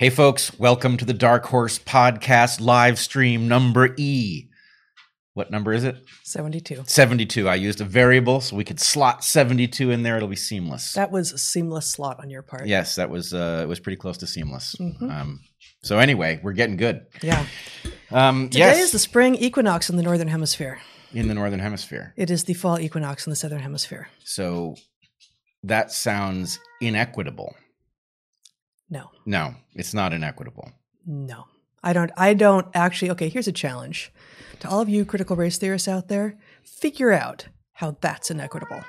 Hey, folks, welcome to the Dark Horse Podcast live stream number E. What number is it? 72. 72. I used a variable so we could slot 72 in there. It'll be seamless. That was a seamless slot on your part. yes, that was uh, it was pretty close to seamless. Mhm. Um, so anyway, we're getting good. Yeah. Um, Today yes, is the spring equinox in the northern hemisphere. in the northern hemisphere. It is the fall equinox in the southern hemisphere. So that sounds inequitable. No. No, it's not inequitable. No. I don't I don't actually okay, here's a challenge. To all of you critical race theorists out there, figure out how that's inequitable.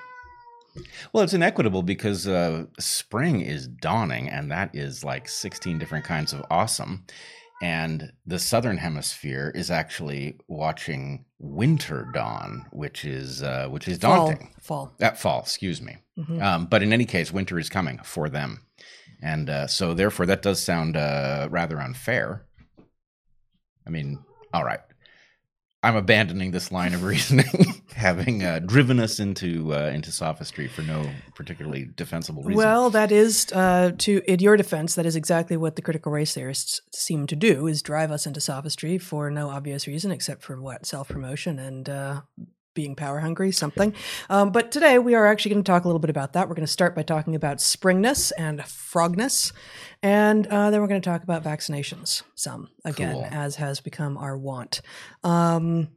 Well, it's inequitable because uh, spring is dawning, and that is like 16 different kinds of awesome. And the southern hemisphere is actually watching winter dawn, which is uh, which is daunting. Fall. Fall. That fall, excuse me. Mhm. Um, but in any case, winter is coming for them, and uh, so therefore that does sound uh, rather unfair. I mean, all right, I'm abandoning this line of reasoning, having uh, driven us into uh, into sophistry for no particularly defensible reason. Well, that is uh, to in your defense. That is exactly what the critical race theorists seem to do: is drive us into sophistry for no obvious reason except for what self promotion and uh, being power hungry, something. Um, but today we are actually going to talk a little bit about that. We're going to start by talking about springness and frogness, and uh, then we're going to talk about vaccinations. Some again, Cool. as has become our want. Um,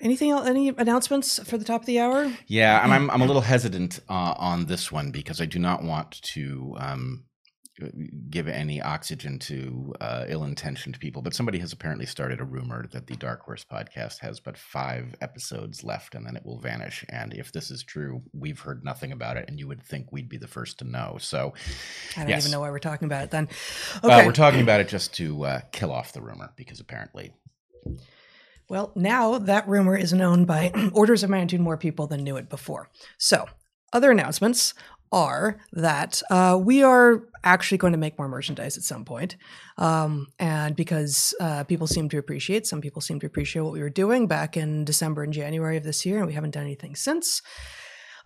Anything else? Any announcements for the top of the hour? Yeah, and I'm I'm a little hesitant uh, on this one because I do not want to um, give any oxygen to uh, ill-intentioned people. But somebody has apparently started a rumor that the Dark Horse podcast has but five episodes left, and then it will vanish. And if this is true, we've heard nothing about it, and you would think we'd be the first to know. So I don't Yes. even know why we're talking about it then. uh, we're talking about it just to uh, kill off the rumor because apparently Well, now that rumor is known by orders of magnitude more people than knew it before. So, other announcements are that uh, we are actually going to make more merchandise at some point. Um, and because uh, people seem to appreciate, some people seem to appreciate what we were doing back in December and January of this year, and we haven't done anything since.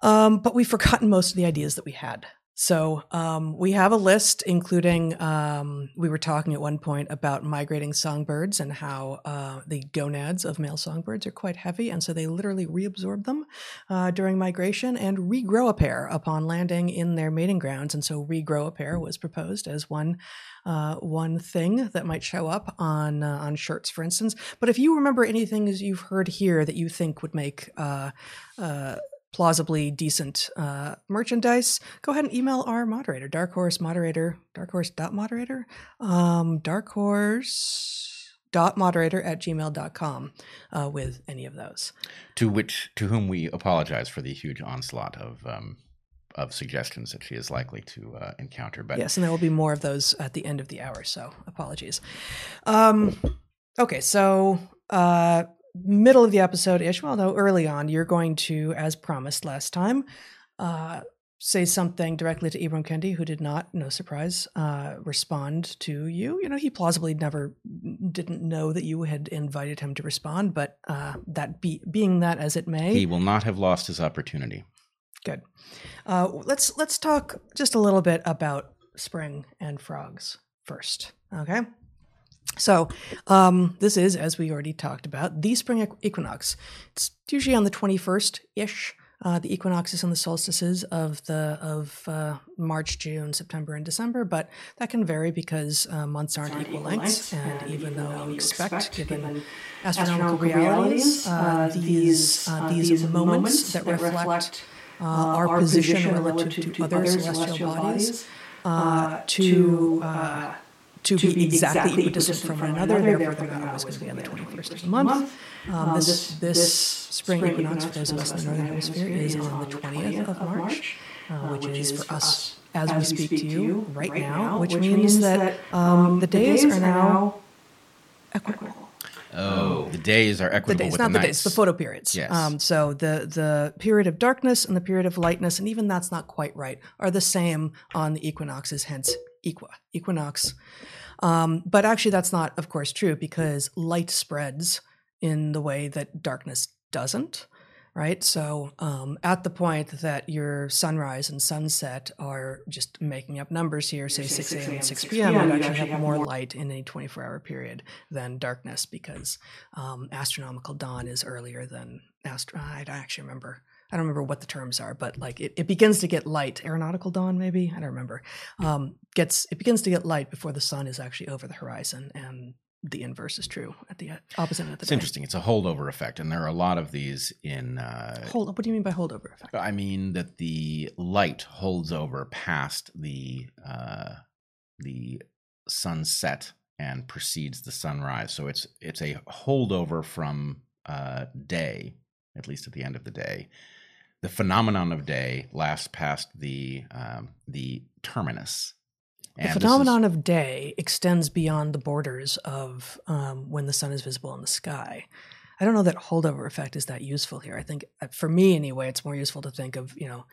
Um, but we've forgotten most of the ideas that we had. So um, we have a list, including um, we were talking at one point about migrating songbirds and how uh, the gonads of male songbirds are quite heavy, and so they literally reabsorb them uh, during migration and regrow a pair upon landing in their mating grounds. And so regrow a pair was proposed as one uh, one thing that might show up on uh, on shirts, for instance. But if you remember anything you've heard here that you think would make uh, uh, plausibly decent uh, merchandise, go ahead and email our moderator, Dark Horse moderator, Dark Horse dot moderator, um, Dark Horse dot moderator at gmail.com uh, with any of those. to which to whom we apologize for the huge onslaught of um, of suggestions that she is likely to uh, encounter. But Yes, and there will be more of those at the end of the hour, so apologies. Um, okay, so uh, middle of the episode ish, well, no, early on, you're going to, as promised last time, uh, say something directly to Ibram Kendi, who did not, no surprise, uh, respond to you. You know, he plausibly never didn't know that you had invited him to respond, but uh, that be, being that as it may, he will not have lost his opportunity. Good. Uh, let's let's talk just a little bit about spring and frogs first. Okay. So um, this is, as we already talked about, the spring equ- equinox. It's usually on the twenty first ish. Uh, the equinoxes and the solstices of the of uh, March, June, September, and December, but that can vary because uh, months aren't equal lengths, and even though you expect, given astronomical realities, uh, these uh, these moments that reflect uh, our position relative to other celestial bodies uh, to uh, to be exactly equidistant from one another. Therefore, they're not always going to be on the 21st of the month. Um, this this spring equinox for those of us in the northern hemisphere is on the 20th of March, uh, which is for us as we speak to you right now, which means that um, the days are now equitable Oh, the days are the days, with not the the days, the photo periods. Yes. Um, so the the period of darkness and the period of lightness, and even that's not quite right, are the same on the equinoxes. Hence, equa equinox. Um, but actually, that's not, of course, true because light spreads in the way that darkness doesn't. right? So um, at the point that your sunrise and sunset are just making up numbers here, say 6 a.m. and 6 p.m., you'd actually have more light in a 24 hour period than darkness because um, astronomical dawn is earlier than astro. I don't actually remember. I don't remember what the terms are, but like it, it begins to get light. Aeronautical dawn, maybe I don't remember. Um, gets it begins to get light before the sun is actually over the horizon, and the inverse is true at the opposite end of the It's day. interesting. It's a holdover effect, and there are a lot of these in. Uh, Hold. What do you mean by holdover effect? I mean that the light holds over past the uh, the sunset and precedes the sunrise. So it's it's a holdover from uh, day, at least at the end of the day. The phenomenon of day lasts past the um, the terminus. The And is- phenomenon of day extends beyond the borders of um, when the sun is visible in the sky. I don't know that holdover effect is that useful here. I think, uh, for me anyway, it's more useful to think of you know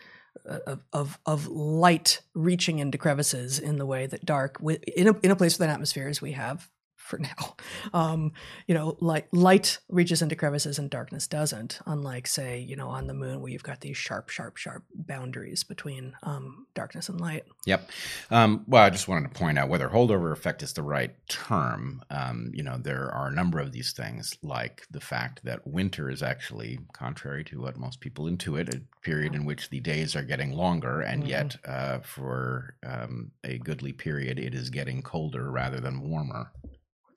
uh, of of, of light reaching into crevices in the way that dark in a, in a place with an atmosphere as we have for now. Um, you know, light light reaches into crevices and darkness doesn't. Unlike, say, you know, on the moon where you've got these sharp, sharp, sharp boundaries between um, darkness and light. Yep. Um, well, I just wanted to point out whether holdover effect is the right term. Um, you know, there are a number of these things, like the fact that winter is actually, contrary to what most people intuit, a period in which the days are getting longer, and Mhm. yet uh, for um, a goodly period, it is getting colder rather than warmer.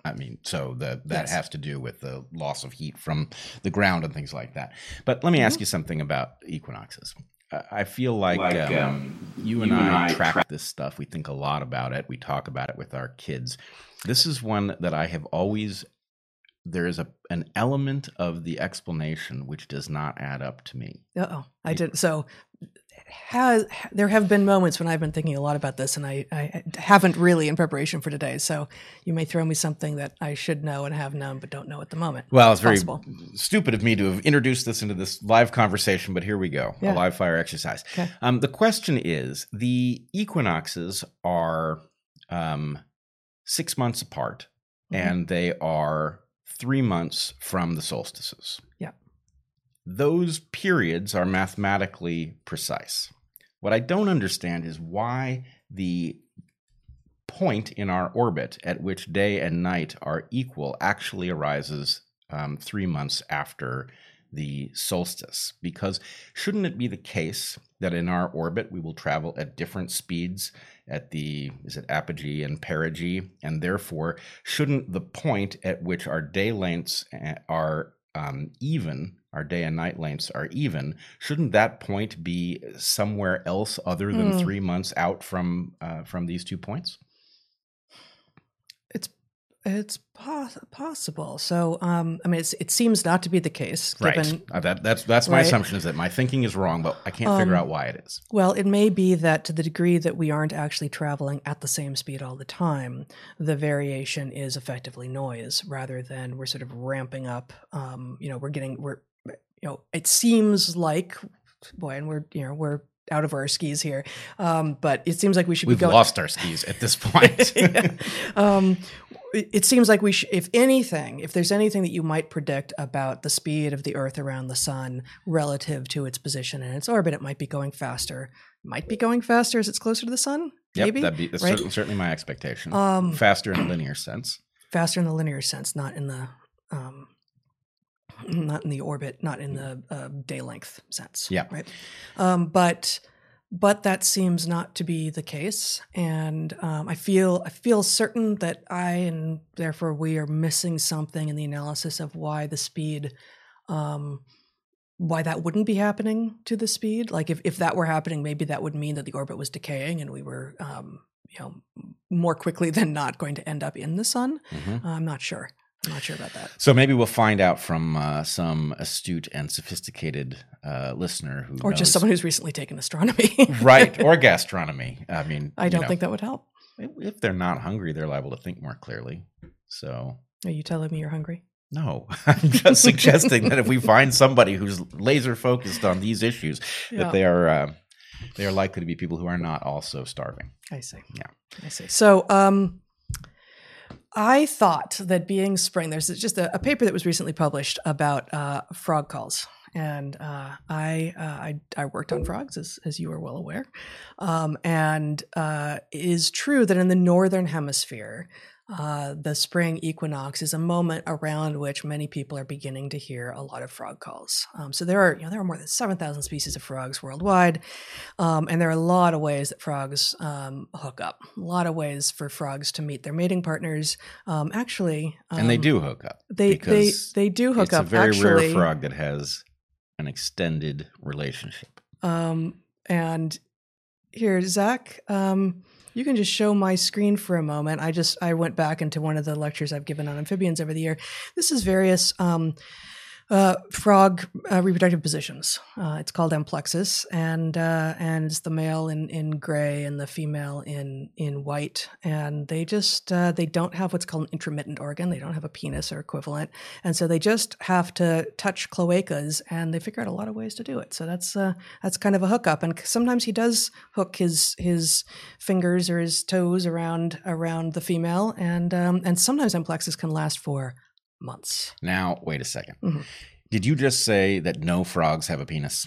I mean, so the, that Yes. has to do with the loss of heat from the ground and things like that. But let me ask you something about equinoxes. I I feel like, Like, um, um, you and I, track this stuff. We think a lot about it. We talk about it with our kids. This is one that I have always. There is a an element of the explanation which does not add up to me. Uh oh, I didn't. So has there have been moments when I've been thinking a lot about this, and I, I haven't really in preparation for today. So you may throw me something that I should know and have known, but don't know at the moment. Well, it's very Possible. stupid of me to have introduced this into this live conversation, but here we go Yeah. a live fire exercise. Okay. Um, the question is the equinoxes are um, six months apart, Mhm. and they are three months from the solstices. Those periods are mathematically precise. What I don't understand is why the point in our orbit at which day and night are equal actually arises um, three months after the solstice. Because shouldn't it be the case that in our orbit we will travel at different speeds at the is it apogee and perigee, and therefore shouldn't the point at which our day lengths eh, are um, even, our day and night lengths are even, shouldn't that point be somewhere else other than Hmm. three months out from uh, from these two points? It's it's pos- possible. So um, I mean, it's, it seems not to be the case. Given right. Uh, that, that's that's my Right. assumption is that my thinking is wrong, but I can't figure Um, out why it is. Well, it may be that to the degree that we aren't actually traveling at the same speed all the time, the variation is effectively noise rather than we're sort of ramping up. Um, you know, we're getting, we're, you know, it seems like, boy, and we're, you know, we're out of our skis here. Um, but it seems like we should We've be going. lost our skis at this point. Yeah. um, it seems like we, sh- if anything, if there's anything that you might predict about the speed of the Earth around the Sun relative to its position in its orbit, it might be going faster. Might be going faster as it's closer to the Sun. Yep, maybe that'd be that's right? certainly, certainly my expectation. Um, Faster in a linear sense. faster in the linear sense, not in the, um, not in the orbit, not in the uh, day length sense. Yeah. Right. Um, but but that seems not to be the case, and um, I feel I feel certain that I and therefore we are missing something in the analysis of why the speed. Um, why that wouldn't be happening to the speed like if, if that were happening maybe that would mean that the orbit was decaying and we were um, you know more quickly than not going to end up in the sun Mhm. I'm not sure. I'm not sure about that. So maybe we'll find out from uh, some astute and sophisticated uh, listener who Or just someone who's recently taken astronomy. right or gastronomy. I mean, I don't know, think that would help. if- if they're not hungry, they're liable to think more clearly. So Are you telling me you're hungry? no, I'm just suggesting that if we find somebody who's laser focused on these issues, Yeah. that they are uh, they are likely to be people who are not also starving. I see. Yeah. I see. So, um, I thought that being spring, there's just a, a paper that was recently published about uh, frog calls and uh, I, uh, I I worked on frogs, as as you are well aware. Um, and uh, it is true that in the northern hemisphere, uh, the spring equinox is a moment around which many people are beginning to hear a lot of frog calls. Um, so there are, you know, there are more than seven thousand species of frogs worldwide, um, and there are a lot of ways that frogs um, hook up. A lot of ways for frogs to meet their mating partners. Um, actually, and they um, do hook up. They they they do hook it's up. It's a very actually, rare frog that has an extended relationship. Um, and here, Zach, um, you can just show my screen for a moment. I just I went back into one of the lectures I've given on amphibians over the year. This is various um, uh, frog uh, reproductive positions. Uh, it's called amplexus, and uh, and it's the male in, in gray and the female in in white. And they just uh, they don't have what's called an intromittent organ. They don't have a penis or equivalent, and so they just have to touch cloacas, and they figure out a lot of ways to do it. So that's uh, that's kind of a hookup. And sometimes he does hook his his fingers or his toes around around the female, and um, and sometimes amplexus can last for months. Now, wait a 2nd Mhm. Did you just say that no frogs have a penis?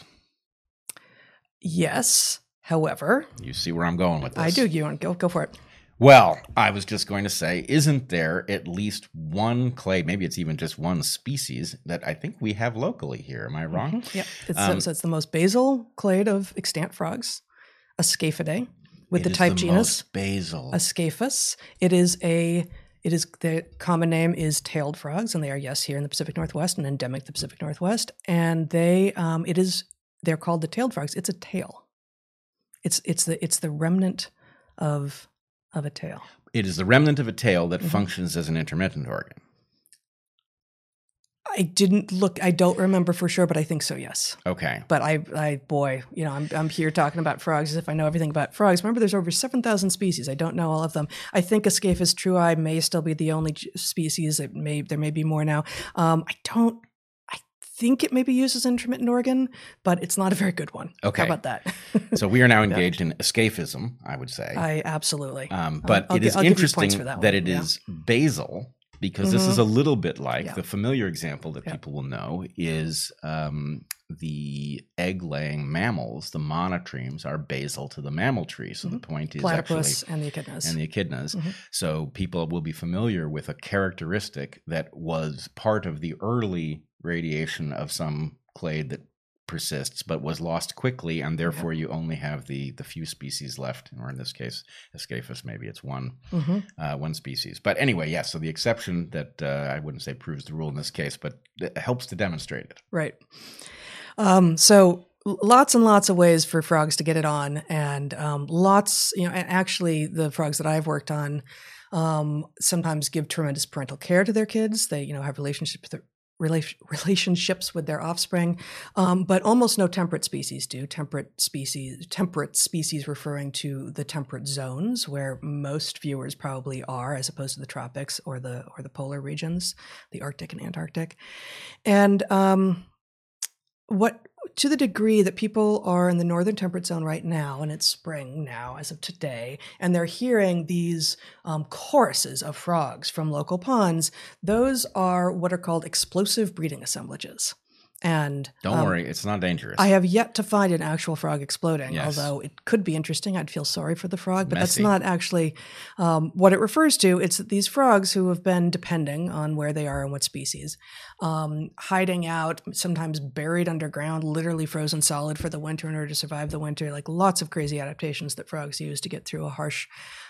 Yes. However, You see where I'm going with this? I do. You want go go for it? Well, I was just going to say, isn't there at least one clade, maybe it's even just one species that I think we have locally here? Am I wrong? Mhm. Yep. It's, Um, so it's the most basal clade of extant frogs, Ascaphidae, with It the type genus most basal. Ascaphus. It is a it is the common name is tailed frogs, and they are yes here in the Pacific Northwest and endemic to the Pacific Northwest. And they um, it is they're called the tailed frogs. It's a tail. It's it's the it's the remnant of of a tail. it is the remnant of a tail that Mhm. functions as an intromittent organ. I didn't look. I don't remember for sure, but I think so. Yes. Okay. But I, I, boy, you know, I'm, I'm here talking about frogs as if I know everything about frogs. Remember, there's over 7,000 species. I don't know all of them. I think Ascaphus truei may still be the only species. It may, there may be more now. Um, I don't, I think it may be used as an intromittent organ, but it's not a very good one. Okay. How about that? So we are now engaged in escaphism, I would say. I absolutely. Um, but I'll it is I'll give you interesting that, that it one, is basal because this is a little bit like Yeah. the familiar example that Yeah. people will know is um, the egg-laying mammals. The monotremes are basal to the mammal tree. So the point is Mm-hmm. Platypus actually and the echidnas. and the echidnas. Mhm. So people will be familiar with a characteristic that was part of the early radiation of some clade that persists but was lost quickly and therefore you only have the the few species left or in this case Ascaphus maybe it's one Mhm. uh, one species but anyway yeah so the exception that uh, i wouldn't say proves the rule in this case but it helps to demonstrate it Right. Um, so lots and lots of ways for frogs to get it on, and um, lots, you know, and actually the frogs that I've worked on um, sometimes give tremendous parental care to their kids. They, you know, have relationships. Relationships with their offspring, um, but almost no temperate species do. Temperate species, temperate species, referring to the temperate zones where most viewers probably are, as opposed to the tropics or the or the polar regions, the Arctic and Antarctic, and um, what to the degree that people are in the northern temperate zone right now and it's spring now as of today and they're hearing these um, choruses of frogs from local ponds those are what are called explosive breeding assemblages and don't um, worry it's not dangerous I have yet to find an actual frog exploding, Yes. although it could be interesting. I'd feel sorry for the frog, but Messy. that's not actually um, what it refers to. It's that these frogs who have been, depending on where they are and what species, um, hiding out, sometimes buried underground, literally frozen solid for the winter in order to survive the winter, like lots of crazy adaptations that frogs use to get through a harsh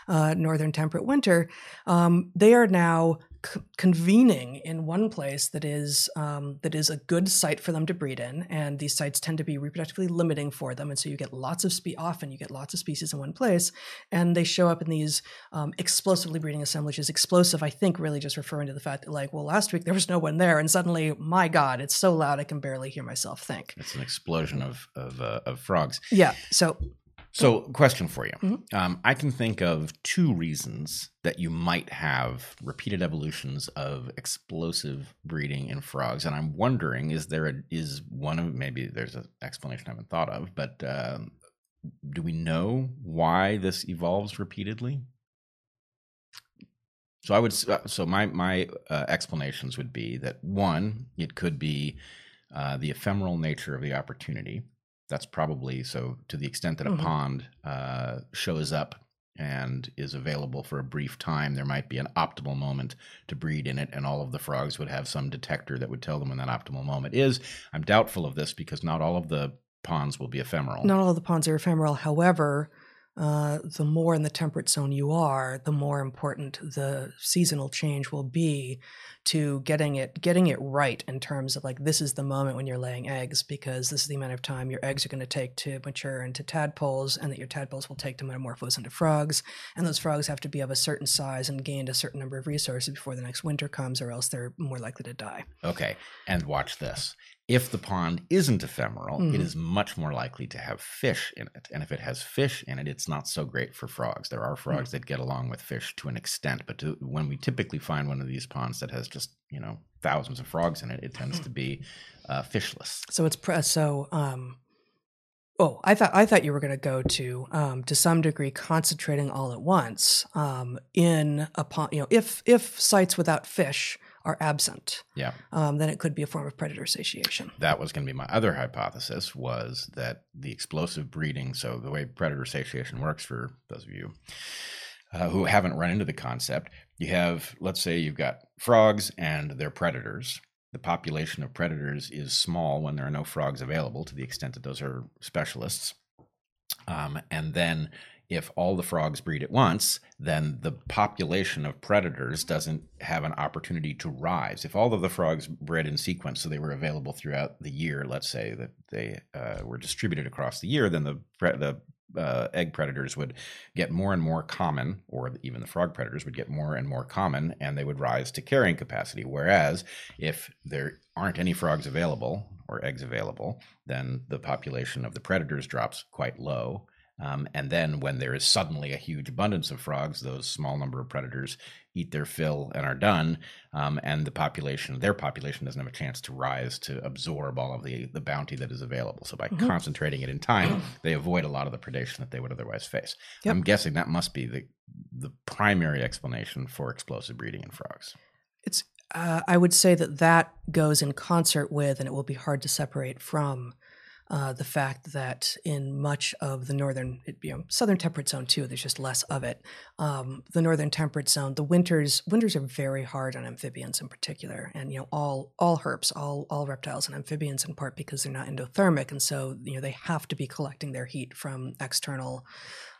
uh, northern temperate winter. Um, they are now c- convening in one place that is um, that is a good site for them to breed in, and these sites tend to be reproductively limiting for them, and so you get lots of spe- often you get lots of species in one place, and they show up in these um, explosively breeding assemblages. Explosive, I think, really just referring to the fact that like, well, last week there was no one there, and suddenly, my God, it's so loud I can barely hear myself think. it's an explosion of of, uh, of frogs Yeah, so So, question for you. Mhm. Um, I can think of two reasons that you might have repeated evolutions of explosive breeding in frogs, and I'm wondering: is there a, is one of maybe there's an explanation I haven't thought of, but um, do we know why this evolves repeatedly? So I would uh, so my my uh, explanations would be that one, it could be uh, the ephemeral nature of the opportunity. That's probably so to the extent that a Mhm. pond uh, shows up and is available for a brief time, there might be an optimal moment to breed in it, and all of the frogs would have some detector that would tell them when that optimal moment is. I'm doubtful of this because not all of the ponds will be ephemeral. Not all of the ponds are ephemeral. However, uh, the more in the temperate zone you are, the more important the seasonal change will be to getting it getting it right in terms of like this is the moment when you're laying eggs because this is the amount of time your eggs are going to take to mature into tadpoles and that your tadpoles will take to metamorphose into frogs and those frogs have to be of a certain size and gained a certain number of resources before the next winter comes or else they're more likely to die Okay, and watch this. If the pond isn't ephemeral, it Mhm. is much more likely to have fish in it. And if it has fish in it, it's not so great for frogs. There are frogs that get along with fish to an extent, but to, when we typically find one of these ponds that has just, you know, thousands of frogs in it, it tends to be uh, fishless. So it's pre- so. Um, oh, I thought I thought you were going to go to um, to some degree concentrating all at once um, in pond. you know if if sites without fish are absent, Yeah. um, then it could be a form of predator satiation. that was going to be my other hypothesis was that the explosive breeding so the way predator satiation works for those of you uh, who haven't run into the concept you have let's say you've got frogs and their predators the population of predators is small when there are no frogs available to the extent that those are specialists um, and then if all the frogs breed at once, then the population of predators doesn't have an opportunity to rise. If all of the frogs bred in sequence, so they were available throughout the year, let's say that they uh, were distributed across the year, then the pre- the uh, egg predators would get more and more common, or even the frog predators would get more and more common, and they would rise to carrying capacity. Whereas if there aren't any frogs available or eggs available, then the population of the predators drops quite low. Um, and then when there is suddenly a huge abundance of frogs, those small number of predators eat their fill and are done. Um, and the population, their population, doesn't have a chance to rise to absorb all of the, the bounty that is available. So by Mhm. concentrating it in time, they avoid a lot of the predation that they would otherwise face. Yep. I'm guessing that must be the the primary explanation for explosive breeding in frogs. It's uh, I would say that that goes in concert with, and it will be hard to separate from. Uh, the fact that in much of the northern, you know, southern temperate zone too, there's just less of it. Um, the northern temperate zone, the winters winters are very hard on amphibians in particular, and you know all all herps, all all reptiles and amphibians in part because they're not endothermic, and so you know they have to be collecting their heat from external,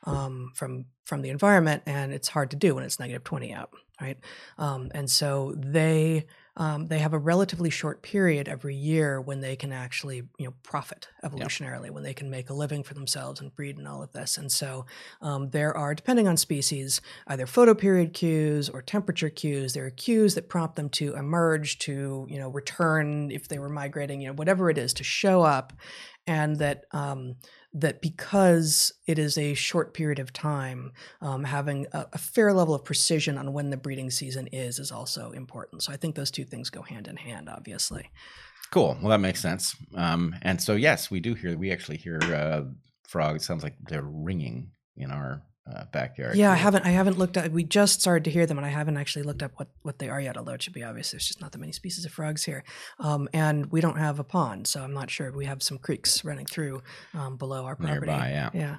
um, from from the environment, and it's hard to do when it's negative twenty out, right? Um, and so they um, they have a relatively short period every year when they can actually you know profit evolutionarily when they can make a living for themselves and breed and all of this. And so um, there are depending on species either photoperiod cues or temperature cues there are cues that prompt them to emerge to you know return if they were migrating you know whatever it is to show up and that um, that because it is a short period of time, um, having a, a fair level of precision on when the breeding season is is also important. So I think those two things go hand in hand, obviously. Cool. Well, that makes sense. Um, and so, yes, we do hear. We actually hear uh, frogs. Sounds like they're ringing in our uh, backyard. Yeah, I haven't I haven't looked at we just started to hear them and I haven't actually looked up what what they are yet, although it should be obvious there's just not that many species of frogs here. Um, and we don't have a pond, so I'm not sure. We have some creeks running through um, below our property. Nearby, yeah. Yeah.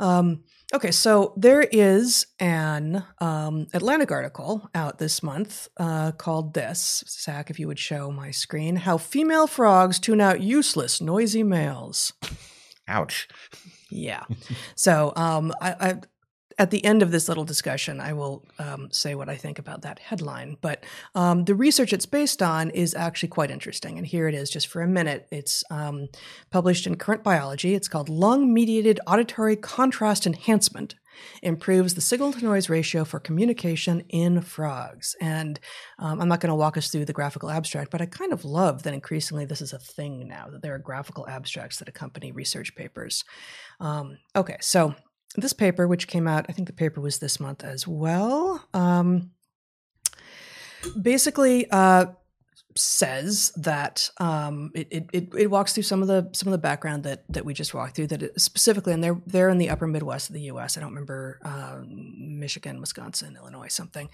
Um, okay, so there is an um, Atlantic article out this month uh, called this. Zach, if you would show my screen, how female frogs tune out useless, noisy males. Ouch. Yeah. so um, I, I, at the end of this little discussion, I will um, say what I think about that headline. But um, the research it's based on is actually quite interesting. And here it is, just for a minute. It's um, published in Current Biology. It's called Lung Mediated Auditory Contrast Enhancement improves the signal to noise ratio for communication in frogs. And um, I'm not going to walk us through the graphical abstract, but I kind of love that increasingly this is a thing now, that there are graphical abstracts that accompany research papers. Um, okay, so this paper, which came out, I think the paper was this month as well, um, basically uh, says that um, it, it, it, walks through some of the some of the background that that we just walked through. That it, specifically, and they're they're in the upper Midwest of the U.S. I don't remember um, Michigan, Wisconsin, Illinois, something.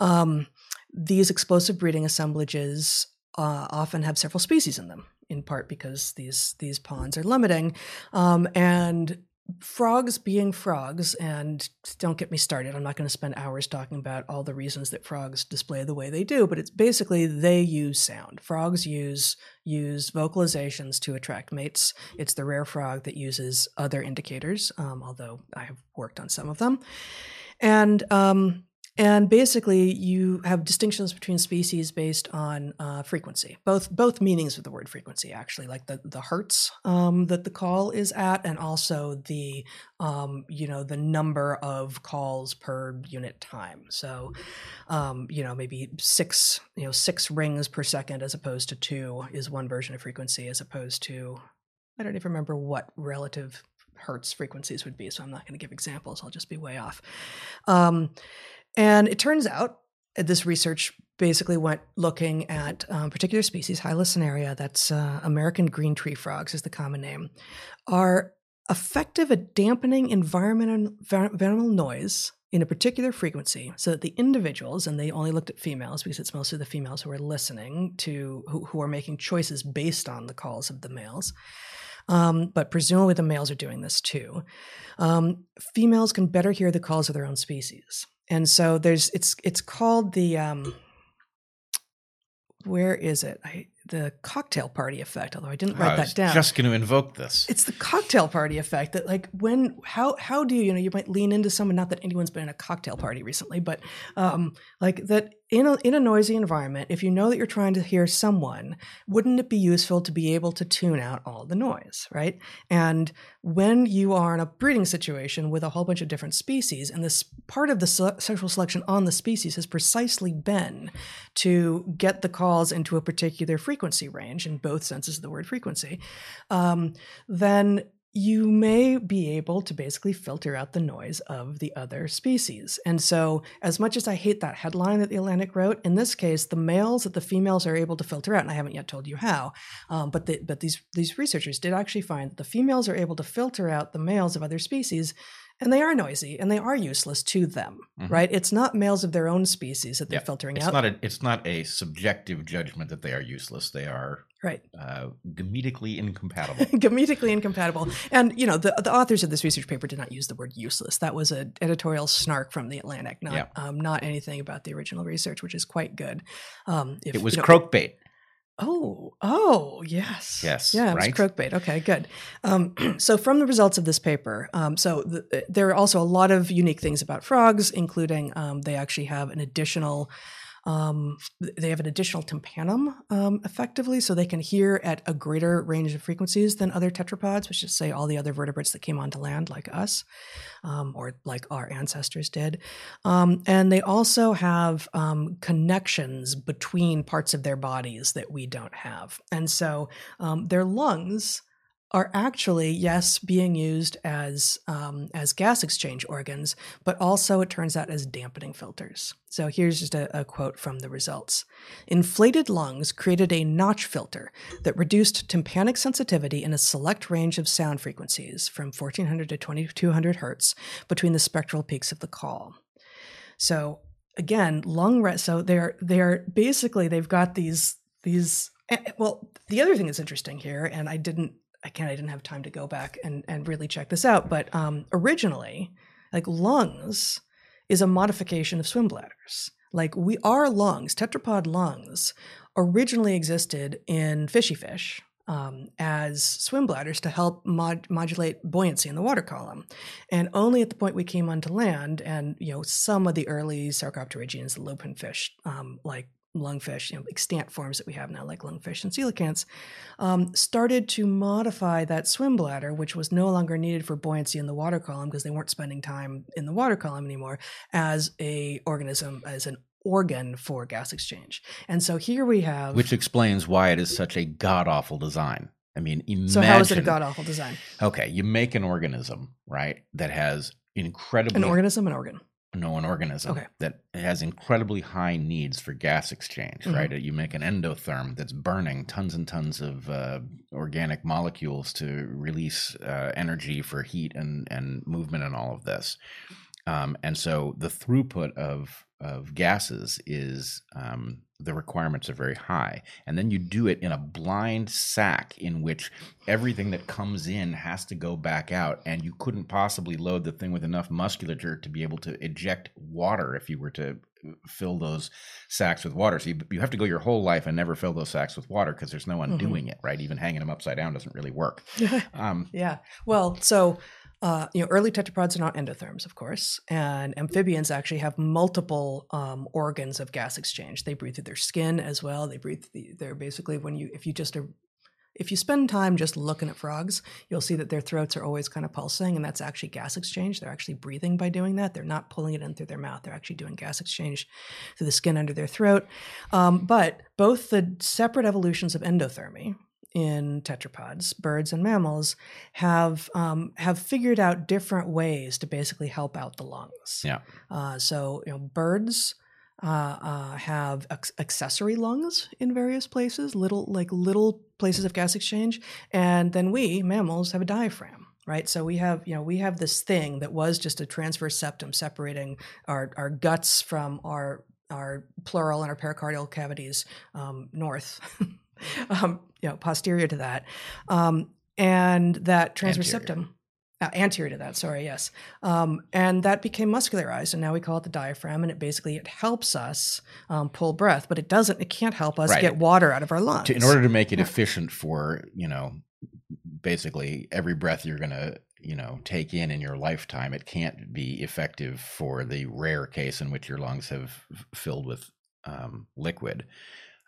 Um, these explosive breeding assemblages uh, often have several species in them, in part because these these ponds are limiting, um, and frogs being frogs, and don't get me started. I'm not going to spend hours talking about all the reasons that frogs display the way they do, but it's basically they use sound. Frogs use use vocalizations to attract mates. It's the rare frog that uses other indicators, um, although I have worked on some of them, and um, and basically, you have distinctions between species based on uh, frequency, both both meanings of the word frequency, actually, like the the hertz um, that the call is at, and also the um, you know the number of calls per unit time. So, um, you know, maybe six you know six rings per second as opposed to two is one version of frequency, as opposed to I don't even remember what relative hertz frequencies would be. So I'm not going to give examples. I'll just be way off. Um, and it turns out uh, this research basically went looking at um, particular species, Hyla cinerea, that's uh, American green tree frogs is the common name, are effective at dampening environmental, environmental noise in a particular frequency so that the individuals, and they only looked at females because it's mostly the females who are listening to, who, who are making choices based on the calls of the males. Um, but presumably the males are doing this too. Um, females can better hear the calls of their own species and so there's it's it's called the um where is it? I the cocktail party effect although i didn't write I that down. just going to invoke this. It's the cocktail party effect that like when how how do you you know you might lean into someone not that anyone's been in a cocktail party recently but um like that in a, in a noisy environment, if you know that you're trying to hear someone, wouldn't it be useful to be able to tune out all the noise, right? And when you are in a breeding situation with a whole bunch of different species, and this part of the sexual selection on the species has precisely been to get the calls into a particular frequency range in both senses of the word frequency, um, then you may be able to basically filter out the noise of the other species. And so, as much as I hate that headline that the Atlantic wrote, in this case, the males that the females are able to filter out, and I haven't yet told you how, um, but the, but these these researchers did actually find that the females are able to filter out the males of other species and they are noisy and they are useless to them mm-hmm. right? It's not males of their own species that they're yeah. filtering it's out. not a, it's not a subjective judgment that they are useless. They are right. uh, gametically incompatible. Gametically incompatible. And you know the, the authors of this research paper did not use the word useless. That was an editorial snark from the atlantic not yeah. um, not anything about the original research which is quite good. Um, if, it was you know, croakbait Oh, oh, yes. Yes. Yeah, it right? was croakbait. Okay, good. Um, so, from the results of this paper, um, so the, there are also a lot of unique things about frogs, including um, they actually have an additional um, they have an additional tympanum um, effectively, so they can hear at a greater range of frequencies than other tetrapods, which is say all the other vertebrates that came onto land, like us, um, or like our ancestors did. Um, and they also have um, connections between parts of their bodies that we don't have, and so um, their lungs are actually yes being used as um, as gas exchange organs, but also it turns out as dampening filters. So here's just a, a, quote from the results: Inflated lungs created a notch filter that reduced tympanic sensitivity in a select range of sound frequencies from 1400 to 2200 hertz between the spectral peaks of the call. So again, lung re- so they're they're basically they've got these these eh, well the other thing that's interesting here and i didn't again, I didn't have time to go back and, and really check this out, but um, originally, like lungs is a modification of swim bladders. Like we, our lungs, tetrapod lungs, originally existed in fishy fish um, as swim bladders to help mod- modulate buoyancy in the water column. And only at the point we came onto land, and you know, some of the early Sarcopterygians, the lobefin fish, um, like lungfish, you know, extant forms that we have now, like lungfish and coelacanths, um, started to modify that swim bladder, which was no longer needed for buoyancy in the water column because they weren't spending time in the water column anymore, as a organism, as an organ for gas exchange. And so here we have, which explains why it is such a god awful design. I mean, imagine, so how is it a god awful design? Okay, you make an organism right that has incredibly an organism, an organ no an organism okay. that has incredibly high needs for gas exchange mm-hmm. right you make an endotherm that's burning tons and tons of uh, organic molecules to release uh, energy for heat and, and movement and all of this um, and so the throughput of of gases is um, the requirements are very high, and then you do it in a blind sack in which everything that comes in has to go back out, and you couldn't possibly load the thing with enough musculature to be able to eject water if you were to fill those sacks with water. So you, you have to go your whole life and never fill those sacks with water because there's no undoing mm-hmm. it, right? Even hanging them upside down doesn't really work. Um, yeah. Well, so uh, you know, early tetrapods are not endotherms, of course, and amphibians actually have multiple um, organs of gas exchange. They breathe through their skin as well. They breathe. The, they're basically when you if you just are, if you spend time just looking at frogs, you'll see that their throats are always kind of pulsing, and that's actually gas exchange. They're actually breathing by doing that. They're not pulling it in through their mouth. They're actually doing gas exchange through the skin under their throat. Um, but both the separate evolutions of endothermy, in tetrapods, birds and mammals, have um, have figured out different ways to basically help out the lungs. Yeah. Uh, so you know, birds uh, uh, have accessory lungs in various places, little like little places of gas exchange, and then we mammals have a diaphragm. Right, so we have you know we have this thing that was just a transverse septum separating our, our guts from our our pleural and our pericardial cavities um, north um, you know, posterior to that, um, and that transverse septum. Uh, anterior to that, sorry, yes, um, and that became muscularized, and now we call it the diaphragm, and it basically it helps us um, pull breath, but it doesn't, it can't help us right. get water out of our lungs. To, in order to make it efficient for you know, basically every breath you're gonna you know take in in your lifetime, it can't be effective for the rare case in which your lungs have filled with um, liquid.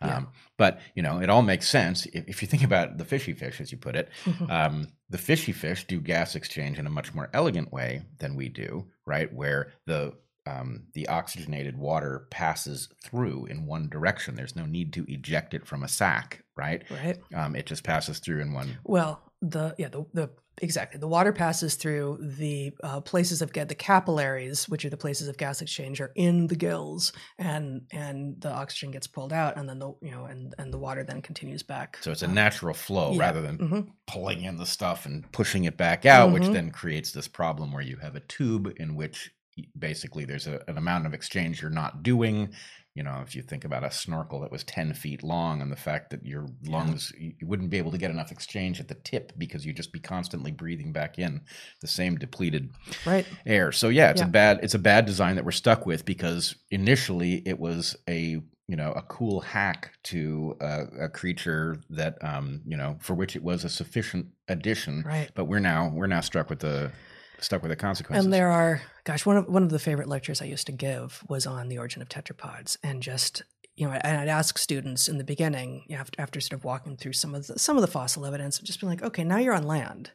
Yeah. Um, but you know, it all makes sense if, if, you think about the fishy fish, as you put it. Mm-hmm. Um, the fishy fish do gas exchange in a much more elegant way than we do, right? Where the um, the oxygenated water passes through in one direction. There's no need to eject it from a sac, right? Right. Um, it just passes through in one. Well, the yeah the the Exactly. The water passes through the uh, places of the capillaries, which are the places of gas exchange, are in the gills, and and the oxygen gets pulled out, and then the you know and and the water then continues back. So it's a natural flow yeah. rather than mm-hmm. pulling in the stuff and pushing it back out, mm-hmm. which then creates this problem where you have a tube in which basically there's a, an amount of exchange you're not doing you know, if you think about a snorkel that was 10 feet long and the fact that your lungs, yeah. you wouldn't be able to get enough exchange at the tip because you'd just be constantly breathing back in the same depleted right. air. So yeah, it's yeah. a bad, it's a bad design that we're stuck with because initially it was a, you know, a cool hack to a, a creature that, um, you know, for which it was a sufficient addition. Right. But we're now, we're now struck with the, stuck with the consequences. And there are, gosh, one of one of the favorite lectures I used to give was on the origin of tetrapods, and just you know, and I'd ask students in the beginning, you know, after, after sort of walking through some of the some of the fossil evidence, just be like, okay, now you're on land.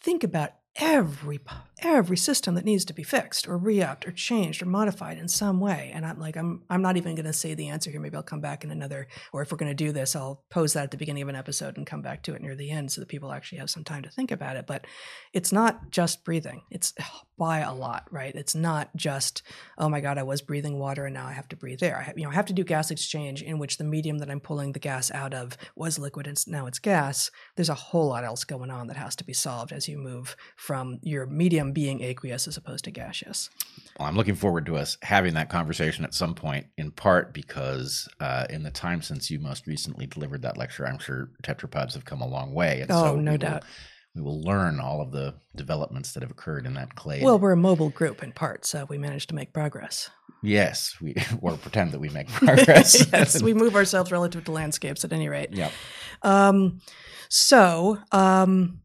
Think about every every system that needs to be fixed or re-upped or changed or modified in some way. And i'm like i'm i'm not even going to say the answer here. Maybe i'll come back in another or if we're going to do this i'll pose that at the beginning of an episode and come back to it near the end so that people actually have some time to think about it. But it's not just breathing. It's by a lot right? It's not just oh my god i was breathing water and now i have to breathe air. I have, you know i have to do gas exchange in which the medium that i'm pulling the gas out of was liquid and now it's gas. There's a whole lot else going on that has to be solved as you move from your medium being aqueous as opposed to gaseous. Well, I'm looking forward to us having that conversation at some point, in part because uh, in the time since you most recently delivered that lecture, I'm sure tetrapods have come a long way. And oh, so no doubt. we will learn all of the developments that have occurred in that clade. Well, we're a mobile group in part, so we managed to make progress. Yes, we or pretend that we make progress. yes, we move ourselves relative to landscapes at any rate. Yep. Um, so, um,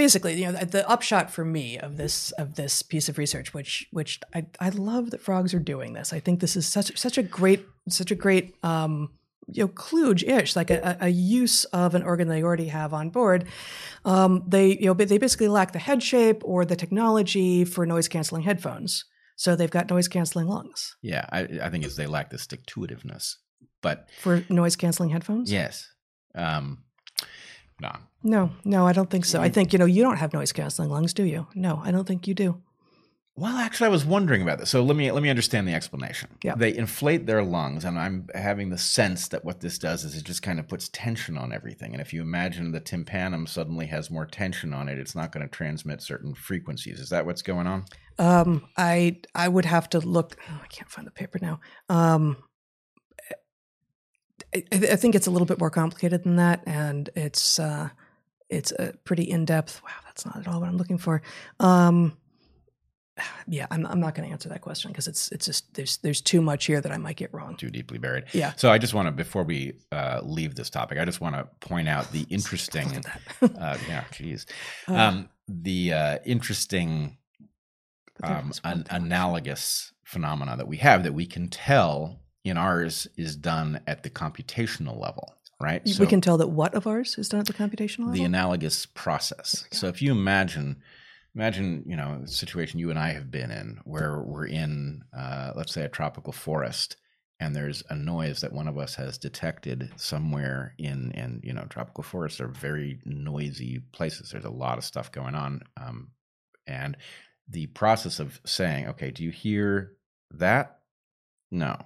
basically, you know, the, the, upshot for me of this of this piece of research, which which I, I love that frogs are doing this. I think this is such such a great such a great um, you know kludge ish like a, a, use of an organ they already have on board. Um, they you know they basically lack the head shape or the technology for noise canceling headphones, so they've got noise canceling lungs. Yeah, I, I think it's they lack the stick to itiveness, but for noise canceling headphones. Yes. Um, no. No, no, I don't think so. I think, you know, you don't have noise canceling lungs, do you? No, I don't think you do. Well, actually, I was wondering about this. So let me let me understand the explanation. Yeah. They inflate their lungs, and I'm having the sense that what this does is it just kind of puts tension on everything. And if you imagine the tympanum suddenly has more tension on it, it's not going to transmit certain frequencies. Is that what's going on? Um, I I would have to look. Oh, I can't find the paper now. Um, I, I think it's a little bit more complicated than that, and it's uh, it's a pretty in depth. Wow, that's not at all what I'm looking for. Um, yeah, I'm I'm not going to answer that question because it's it's just there's there's too much here that I might get wrong. Too deeply buried. Yeah. So I just want to, before we uh, leave this topic, I just want to point out the interesting. Uh, yeah, geez. Uh, Um, the uh, interesting um, an analogous phenomena that we have that we can tell in ours is done at the computational level, right? we can tell that what of ours is done at the computational level. the analogous process. There we go. So if you imagine, imagine you know a situation you and I have been in where we're in, uh, let's say, a tropical forest, and there's a noise that one of us has detected somewhere in, and you know, tropical forests are very noisy places. There's a lot of stuff going on, um, and the process of saying, okay, do you hear that? No.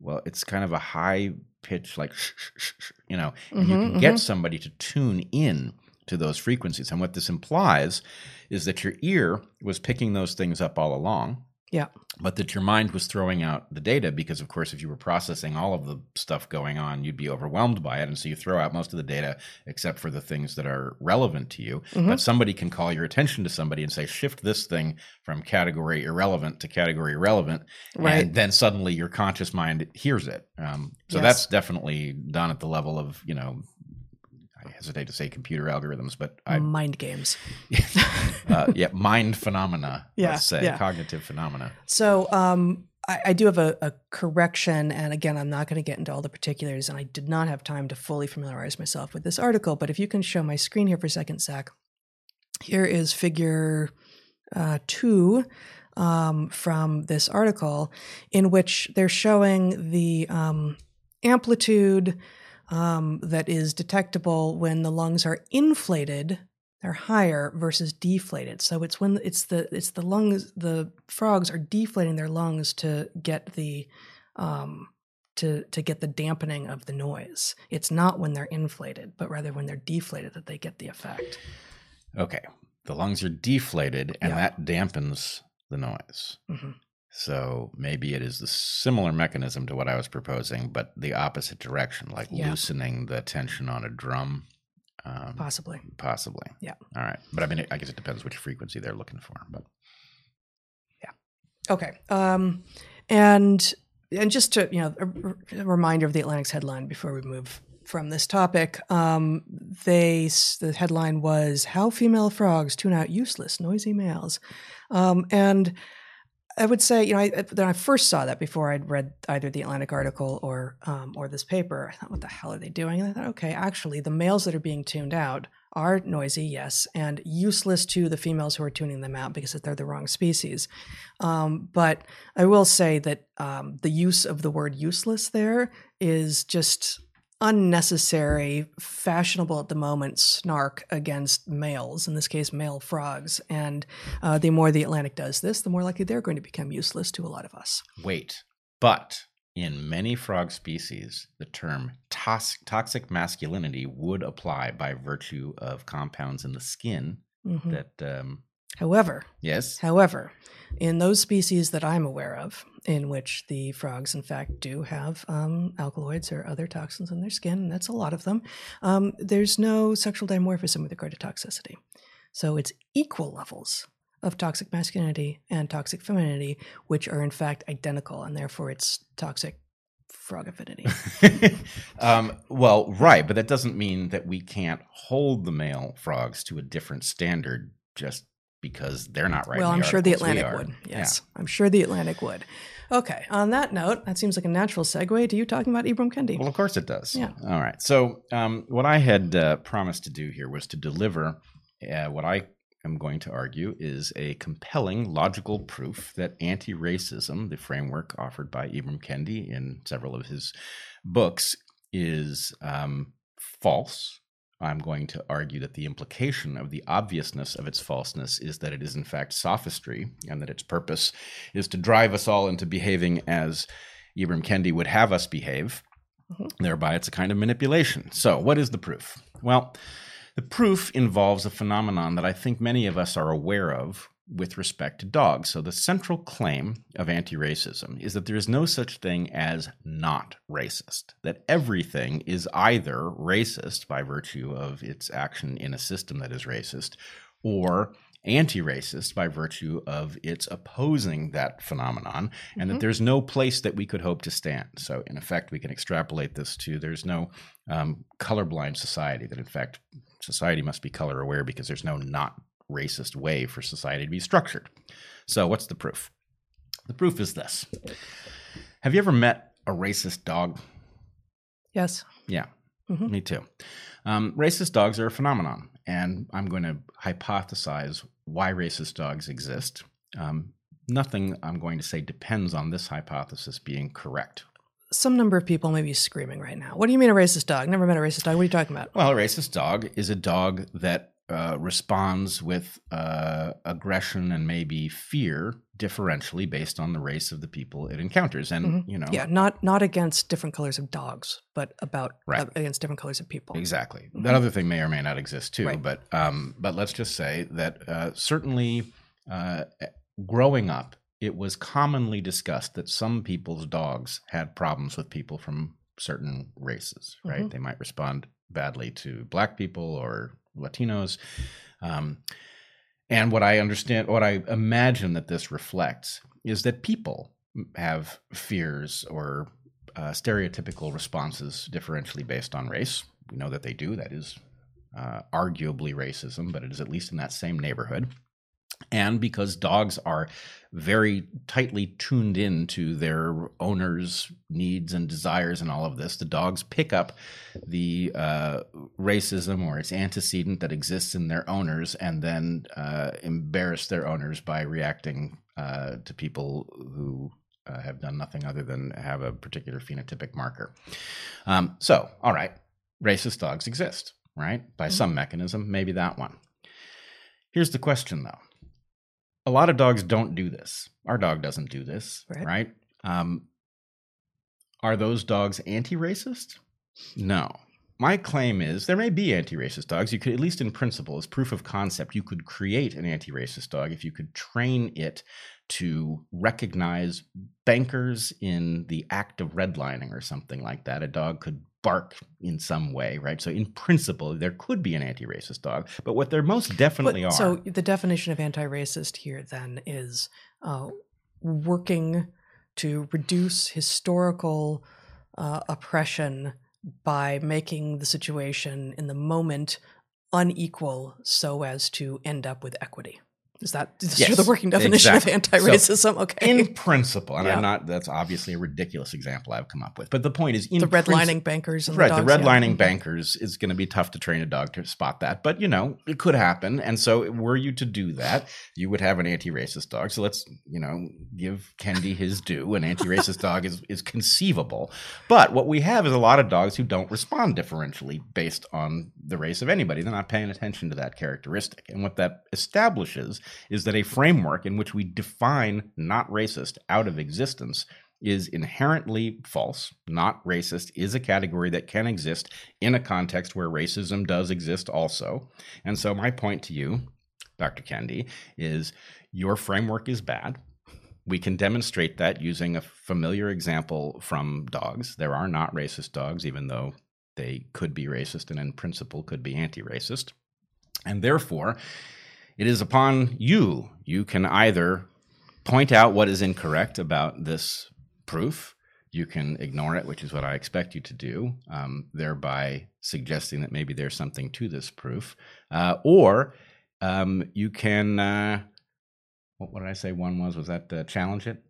Well, it's kind of a high pitch, like, shh, shh, shh, shh, you know, and you Mhm, can get somebody to tune in to those frequencies. And what this implies is that your ear was picking those things up all along. Yeah. But that your mind was throwing out the data because, of course, if you were processing all of the stuff going on, you'd be overwhelmed by it. And so you throw out most of the data except for the things that are relevant to you. Mhm. But somebody can call your attention to somebody and say, shift this thing from category irrelevant to category relevant. Right. And then suddenly your conscious mind hears it. Um, so Yes. that's definitely done at the level of, you know, I hesitate to say computer algorithms, but I, mind games. uh, yeah, mind phenomena, Yeah, let's say, yeah. cognitive phenomena. So um, I, I do have a, a correction, and again, I'm not going to get into all the particulars, and I did not have time to fully familiarize myself with this article. But if you can show my screen here for a second, Zach, here is figure uh, two um, from this article, in which they're showing the um, amplitude um, that is detectable when the lungs are inflated they're higher versus deflated. So it's when it's the it's the lungs the frogs are deflating their lungs to get the um to to get the dampening of the noise. It's not when they're inflated, but rather when they're deflated that they get the effect. Okay. The lungs are deflated and Yeah. that dampens the noise. hmm So maybe it is the similar mechanism to what I was proposing, but the opposite direction, like Yeah. loosening the tension on a drum. Um, Possibly. Possibly. Yeah. All right. But I mean, I guess it depends which frequency they're looking for. But yeah. Okay. Um, and and just to you know a, a reminder of the Atlantic's headline before we move from this topic. Um, they the headline was "How Female Frogs Tune Out Useless Noisy Males," um, and I would say you know I, when I first saw that before I'd read either the Atlantic article or um, or this paper, I thought, "What the hell are they doing?" And I thought, okay, actually, the males that are being tuned out are noisy, yes, and useless to the females who are tuning them out because they're the wrong species. Um, but I will say that um, the use of the word useless there is just unnecessary, fashionable at the moment snark against males, in this case, male frogs. And uh, the more the Atlantic does this, the more likely they're going to become useless to a lot of us. wait. But in many frog species, the term tos- toxic masculinity would apply by virtue of compounds in the skin Mhm. that, um, However, yes, However, in those species that I'm aware of, in which the frogs, in fact, do have um, alkaloids or other toxins in their skin, and that's a lot of them, um, there's no sexual dimorphism with regard to toxicity. So it's equal levels of toxic masculinity and toxic femininity, which are in fact identical, and therefore it's toxic frog affinity. um, well, right, but that doesn't mean that we can't hold the male frogs to a different standard just because they're not right. well, I'm sure the Atlantic would. Yes, I'm sure the Atlantic would. Okay, on that note, that seems like a natural segue to you talking about Ibram Kendi. Well, of course it does. Yeah. All right. So, um, what I had uh, promised to do here was to deliver uh, what I am going to argue is a compelling logical proof that anti racism, the framework offered by Ibram Kendi in several of his books, is um, false, I'm going to argue that the implication of the obviousness of its falseness is that it is, in fact, sophistry and that its purpose is to drive us all into behaving as Ibram Kendi would have us behave. Mm-hmm. Thereby, it's a kind of manipulation. So, what is the proof? Well, the proof involves a phenomenon that I think many of us are aware of with respect to dogs. So, the central claim of anti racism is that there is no such thing as not racist, that everything is either racist by virtue of its action in a system that is racist, or anti racist by virtue of its opposing that phenomenon, and mm-hmm. that there's no place that we could hope to stand. So, in effect, we can extrapolate this to there's no um, colorblind society, that in fact, society must be color aware because there's no not racist way for society to be structured. So, what's the proof? The proof is this Have you ever met a racist dog? Yes. Yeah, mm-hmm. me too. Um, racist dogs are a phenomenon, and I'm going to hypothesize why racist dogs exist. Um, nothing I'm going to say depends on this hypothesis being correct. Some number of people may be screaming right now. What do you mean a racist dog? Never met a racist dog. What are you talking about? Well, a racist dog is a dog that uh, responds with uh, aggression and maybe fear differentially based on the race of the people it encounters and mm-hmm. you know yeah not not against different colors of dogs but about right. uh, against different colors of people exactly mm-hmm. that other thing may or may not exist too right. but um but let's just say that uh, certainly uh, growing up it was commonly discussed that some people's dogs had problems with people from certain races right mm-hmm. they might respond badly to black people or Latinos. Um, and what I understand, what I imagine that this reflects is that people have fears or uh, stereotypical responses differentially based on race. We know that they do. That is uh, arguably racism, but it is at least in that same neighborhood and because dogs are very tightly tuned in to their owners' needs and desires and all of this, the dogs pick up the uh, racism or its antecedent that exists in their owners and then uh, embarrass their owners by reacting uh, to people who uh, have done nothing other than have a particular phenotypic marker. Um, so, all right, racist dogs exist, right? By mm-hmm. some mechanism, maybe that one. Here's the question though a lot of dogs don't do this. Our dog doesn't do this, right? right? Um, are those dogs anti-racist? No. My claim is there may be anti-racist dogs. You could, at least in principle, as proof of concept, you could create an anti-racist dog if you could train it to recognize bankers in the act of redlining or something like that. A dog could bark in some way, right? So, in principle, there could be an anti racist dog, but what there most definitely but, are. So, the definition of anti racist here then is uh, working to reduce historical uh, oppression by making the situation in the moment unequal so as to end up with equity. Is that is yes, the working definition exactly. of anti-racism? So, okay. In principle, and yeah. I'm not that's obviously a ridiculous example I've come up with. But the point is the redlining bankers right, the, dogs, the redlining yeah. bankers is going to be tough to train a dog to spot that. But you know, it could happen. And so were you to do that, you would have an anti-racist dog. So let's, you know, give Kendi his due. An anti-racist dog is is conceivable. But what we have is a lot of dogs who don't respond differentially based on the race of anybody. They're not paying attention to that characteristic. And what that establishes is that a framework in which we define not racist out of existence is inherently false. Not racist is a category that can exist in a context where racism does exist also. And so, my point to you, Dr. Kendi, is your framework is bad. We can demonstrate that using a familiar example from dogs. There are not racist dogs, even though they could be racist and in principle could be anti racist. And therefore, it is upon you. You can either point out what is incorrect about this proof, you can ignore it, which is what I expect you to do, um, thereby suggesting that maybe there's something to this proof. Uh, or um, you can, uh, what, what, did I say one was? Was that uh, challenge it?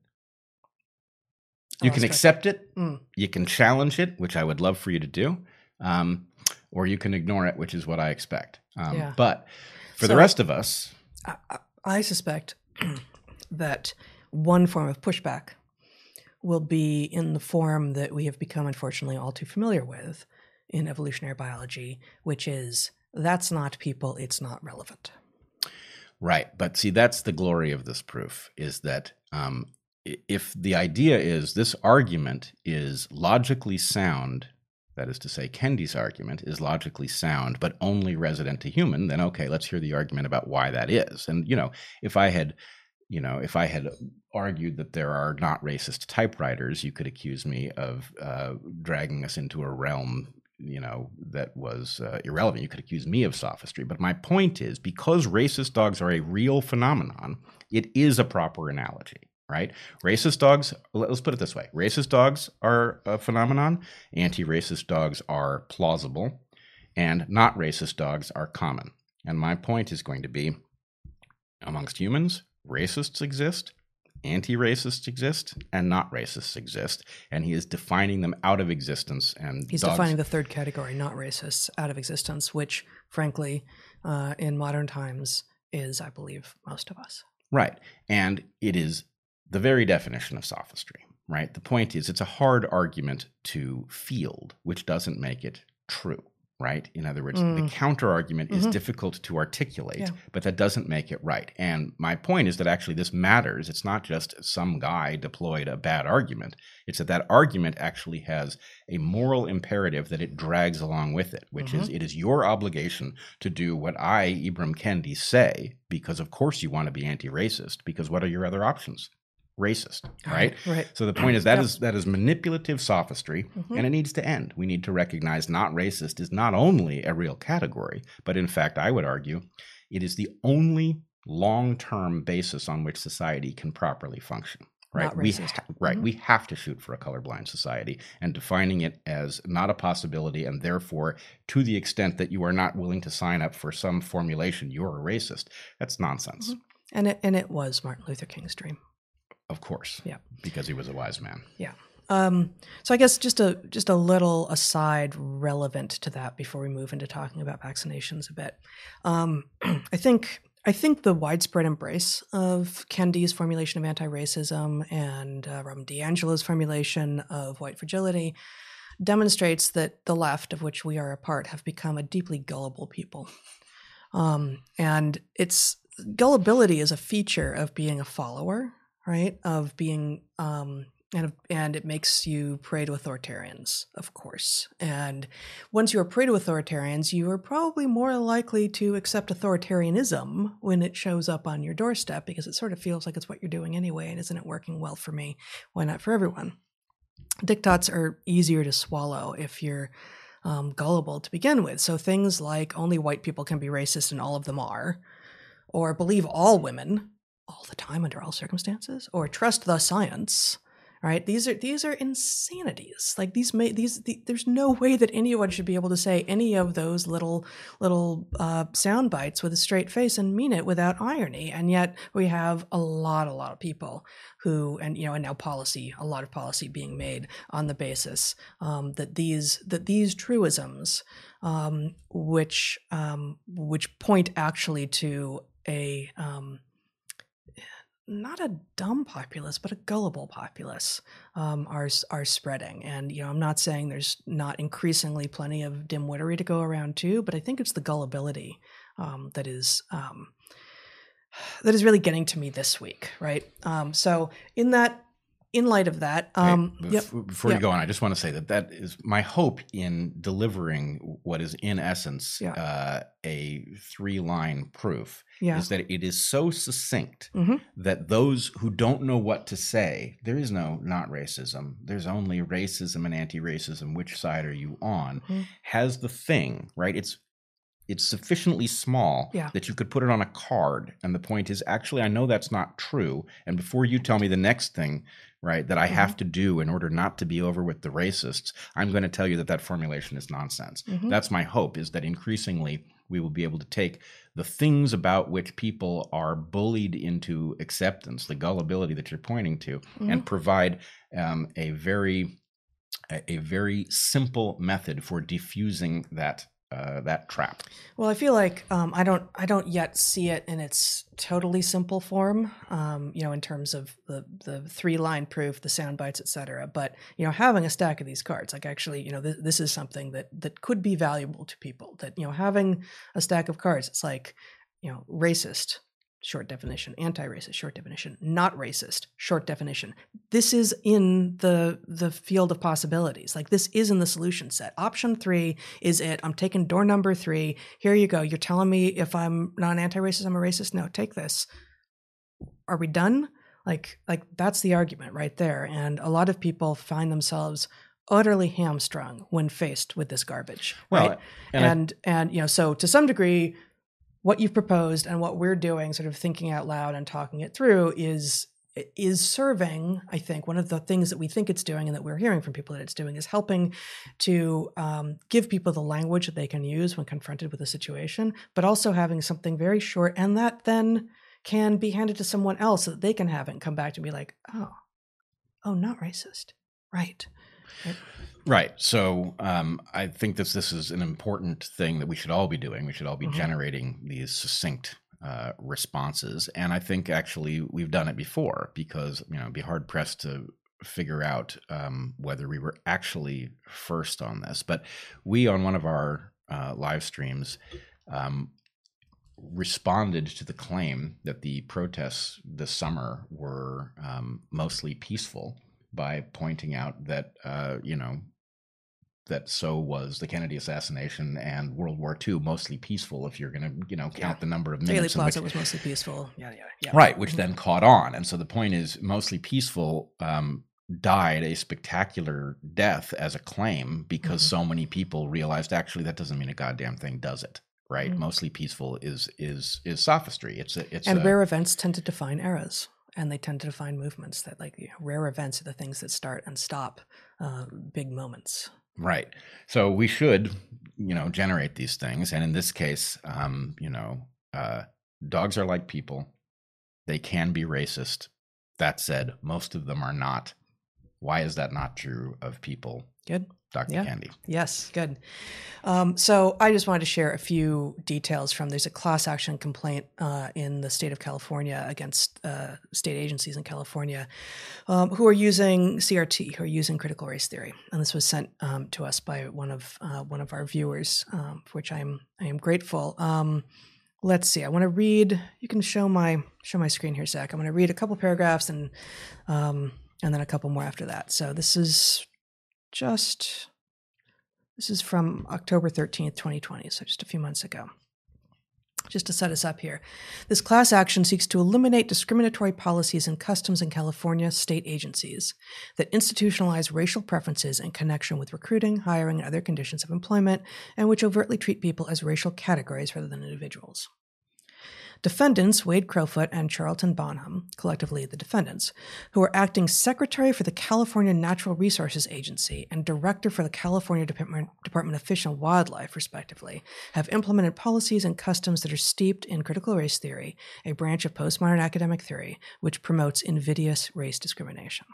You can accept it, mm. you can challenge it, which I would love for you to do, um, or you can ignore it, which is what I expect. Um, yeah. But for so the rest of us, I, I suspect that one form of pushback will be in the form that we have become, unfortunately, all too familiar with in evolutionary biology, which is that's not people, it's not relevant. Right. But see, that's the glory of this proof is that um, if the idea is this argument is logically sound, that is to say, Kendi's argument is logically sound, but only resident to human, then okay, let's hear the argument about why that is. And, you know, if I had you know, if I had argued that there are not racist typewriters, you could accuse me of uh, dragging us into a realm, you know, that was uh, irrelevant. You could accuse me of sophistry. But my point is, because racist dogs are a real phenomenon, it is a proper analogy right? Racist dogs, let's put it this way racist dogs are a phenomenon, anti racist dogs are plausible, and not racist dogs are common. And my point is going to be amongst humans, racists exist, anti racists exist, and not racists exist. And he is defining them out of existence. And he's dogs- defining the third category, not racists, out of existence, which, frankly, uh, in modern times is, I believe, most of us. Right. And it is the very definition of sophistry, right? The point is, it's a hard argument to field, which doesn't make it true, right? In other words, mm. the counter argument mm-hmm. is difficult to articulate, yeah. but that doesn't make it right. And my point is that actually this matters. It's not just some guy deployed a bad argument, it's that that argument actually has a moral imperative that it drags along with it, which mm-hmm. is it is your obligation to do what I, Ibram Kendi, say, because of course you want to be anti racist, because what are your other options? Racist, right? Right. So the point is that yep. is that is manipulative sophistry, mm-hmm. and it needs to end. We need to recognize not racist is not only a real category, but in fact, I would argue, it is the only long-term basis on which society can properly function. Right. we ha- right. Mm-hmm. We have to shoot for a colorblind society, and defining it as not a possibility, and therefore, to the extent that you are not willing to sign up for some formulation, you're a racist. That's nonsense. Mm-hmm. And it, and it was Martin Luther King's dream. Of course. Yeah. Because he was a wise man. Yeah. Um, so I guess just a just a little aside relevant to that before we move into talking about vaccinations a bit. Um, I think I think the widespread embrace of Kendi's formulation of anti-racism and uh, Robin DiAngelo's formulation of white fragility demonstrates that the left, of which we are a part, have become a deeply gullible people. Um, and it's gullibility is a feature of being a follower right? Of being um, and and it makes you prey to authoritarians, of course. And once you are prey to authoritarians, you are probably more likely to accept authoritarianism when it shows up on your doorstep because it sort of feels like it's what you're doing anyway, and isn't it working well for me? Why not for everyone? Diktats are easier to swallow if you're um, gullible to begin with. So things like only white people can be racist and all of them are, or believe all women all the time under all circumstances? Or trust the science right? These are these are insanities. Like these may these the, there's no way that anyone should be able to say any of those little little uh, sound bites with a straight face and mean it without irony. And yet we have a lot a lot of people who and you know and now policy a lot of policy being made on the basis um, that these that these truisms um, which um, which point actually to a um, not a dumb populace, but a gullible populace um, are are spreading. And you know, I'm not saying there's not increasingly plenty of dimwittery to go around too, but I think it's the gullibility um, that is um, that is really getting to me this week, right? Um, so in that in light of that, um, hey, yep, before yep. you go on, I just want to say that that is my hope in delivering what is in essence yeah. uh, a three line proof yeah. is that it is so succinct mm-hmm. that those who don't know what to say, there is no not racism, there's only racism and anti racism, which side are you on, mm-hmm. has the thing, right? It's it's sufficiently small yeah. that you could put it on a card. And the point is, actually, I know that's not true. And before you tell me the next thing, right, that I mm-hmm. have to do in order not to be over with the racists, I'm going to tell you that that formulation is nonsense. Mm-hmm. That's my hope is that increasingly we will be able to take the things about which people are bullied into acceptance, the gullibility that you're pointing to, mm-hmm. and provide um, a very a, a very simple method for diffusing that uh, that trap. Well, I feel like um, I don't I don't yet see it in its totally simple form. Um, you know, in terms of the the three line proof, the sound bites, etc. But you know, having a stack of these cards, like actually, you know, th- this is something that that could be valuable to people. That you know, having a stack of cards, it's like you know, racist, short definition, anti-racist, short definition, not racist, short definition. This is in the the field of possibilities. Like this is in the solution set. Option three is it. I'm taking door number three. Here you go. You're telling me if I'm not an anti-racist, I'm a racist. No, take this. Are we done? Like like that's the argument right there. And a lot of people find themselves utterly hamstrung when faced with this garbage. Well, right? and I- and and you know, so to some degree, what you've proposed and what we're doing, sort of thinking out loud and talking it through, is is serving. I think one of the things that we think it's doing, and that we're hearing from people that it's doing, is helping to um, give people the language that they can use when confronted with a situation, but also having something very short, and that then can be handed to someone else so that they can have it and come back to be like, oh, oh, not racist, right? Right. So um, I think this this is an important thing that we should all be doing. We should all be Mhm. generating these succinct uh, responses, and I think actually we've done it before because you know, be hard pressed to figure out um, whether we were actually first on this. But we on one of our uh, live streams. Um, responded to the claim that the protests this summer were um, mostly peaceful by pointing out that uh, you know that so was the Kennedy assassination and World War II mostly peaceful if you're going to you know count Yeah. the number of Daily minutes in Plaza which was mostly peaceful. Yeah, yeah, yeah. right which then caught on and so the point is mostly peaceful um, died a spectacular death as a claim because Mhm. so many people realized actually that doesn't mean a goddamn thing does it right Mhm. mostly peaceful is is is sophistry it's a it's and a, rare events tend to define eras and they tend to define movements that like you know, rare events are the things that start and stop uh, big moments Right. So we should, you know, generate these things. And in this case, um, you know, uh, dogs are like people. They can be racist. That said, most of them are not. Why is that not true of people? good Dr. Yeah. Kendi. yes good um, so i just wanted to share a few details from there's a class action complaint uh, in the state of california against uh, state agencies in california um, who are using crt who are using critical race theory and this was sent um, to us by one of uh, one of our viewers um, for which i'm i am grateful um, let's see i want to read you can show my show my screen here zach i'm going to read a couple paragraphs and um, and then a couple more after that so this is just this is from october 13th 2020 so just a few months ago. Just to set us up here. This class action seeks to eliminate discriminatory policies and customs in california state agencies that institutionalize racial preferences in connection with recruiting hiring and other conditions of employment and which overtly treat people as racial categories rather than individuals Defendants Wade Crowfoot and Charlton Bonham, collectively the defendants, who are acting secretary for the California Natural Resources Agency and director for the California Department, Department of Fish and Wildlife, respectively, have implemented policies and customs that are steeped in critical race theory, a branch of postmodern academic theory which promotes invidious race discrimination.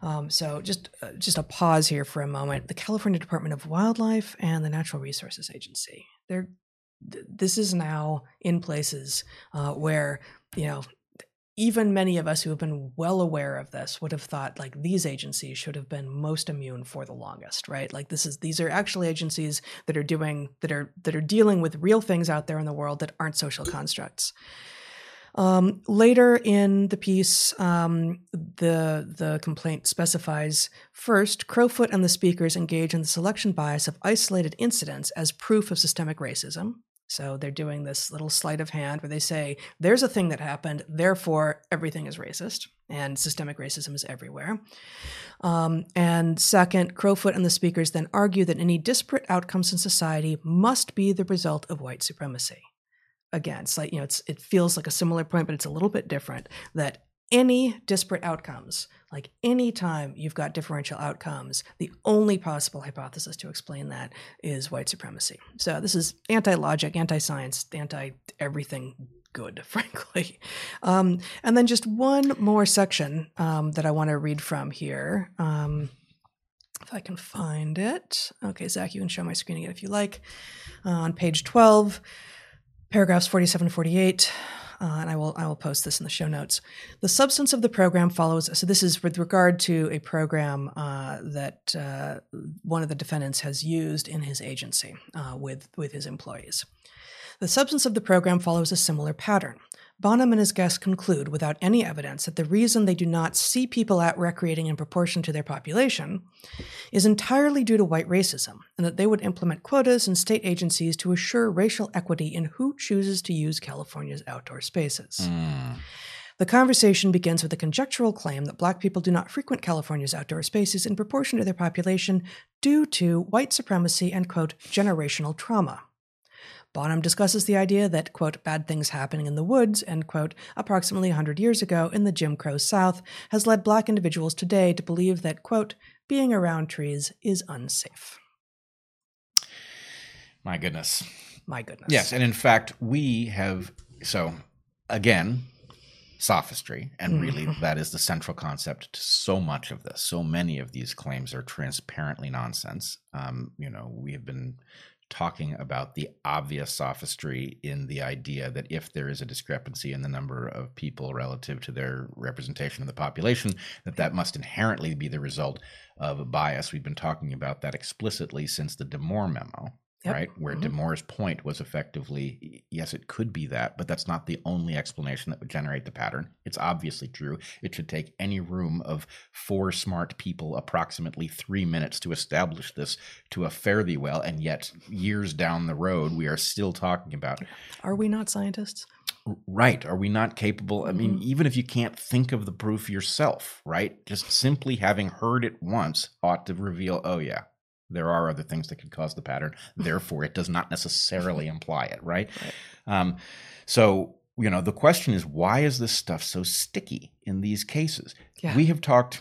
Um, so just uh, just a pause here for a moment. The California Department of Wildlife and the Natural Resources Agency. They're th- this is now in places uh, where you know even many of us who have been well aware of this would have thought like these agencies should have been most immune for the longest right like this is these are actually agencies that are doing that are that are dealing with real things out there in the world that aren't social constructs um, later in the piece, um, the the complaint specifies first, Crowfoot and the speakers engage in the selection bias of isolated incidents as proof of systemic racism. So they're doing this little sleight of hand where they say there's a thing that happened, therefore everything is racist, and systemic racism is everywhere. Um, and second, Crowfoot and the speakers then argue that any disparate outcomes in society must be the result of white supremacy again, it's like, you know, it's, it feels like a similar point, but it's a little bit different that any disparate outcomes, like any time you've got differential outcomes, the only possible hypothesis to explain that is white supremacy. So this is anti logic, anti science, anti everything good, frankly. Um, and then just one more section um, that I want to read from here. Um, if I can find it. Okay, Zach, you can show my screen again if you like. Uh, on page 12, paragraphs 47 48. Uh, and I will I will post this in the show notes. The substance of the program follows. So this is with regard to a program uh, that uh, one of the defendants has used in his agency uh, with with his employees. The substance of the program follows a similar pattern. Bonham and his guests conclude, without any evidence, that the reason they do not see people out recreating in proportion to their population is entirely due to white racism, and that they would implement quotas in state agencies to assure racial equity in who chooses to use California's outdoor spaces. Mm. The conversation begins with a conjectural claim that black people do not frequent California's outdoor spaces in proportion to their population due to white supremacy and, quote, generational trauma. Bonham discusses the idea that, quote, bad things happening in the woods, end quote, approximately 100 years ago in the Jim Crow South has led black individuals today to believe that, quote, being around trees is unsafe. My goodness. My goodness. Yes, and in fact, we have so again sophistry, and really Mhm. that is the central concept to so much of this. So many of these claims are transparently nonsense. Um, you know, we have been talking about the obvious sophistry in the idea that if there is a discrepancy in the number of people relative to their representation of the population that that must inherently be the result of a bias. We've been talking about that explicitly since the Damore memo Yep. right? Where Mhm. Damore's point was effectively, yes, it could be that, but that's not the only explanation that would generate the pattern. It's obviously true. It should take any room of four smart people approximately three minutes to establish this to a fare thee well, and yet years down the road, we are still talking about Are we not scientists? Right. Are we not capable? I mean, Mhm. even if you can't think of the proof yourself, right? Just simply having heard it once ought to reveal, oh, yeah, there are other things that could cause the pattern. Therefore, it does not necessarily imply it, right? Right. Um, so, you know, the question is why is this stuff so sticky in these cases? Yeah. We have talked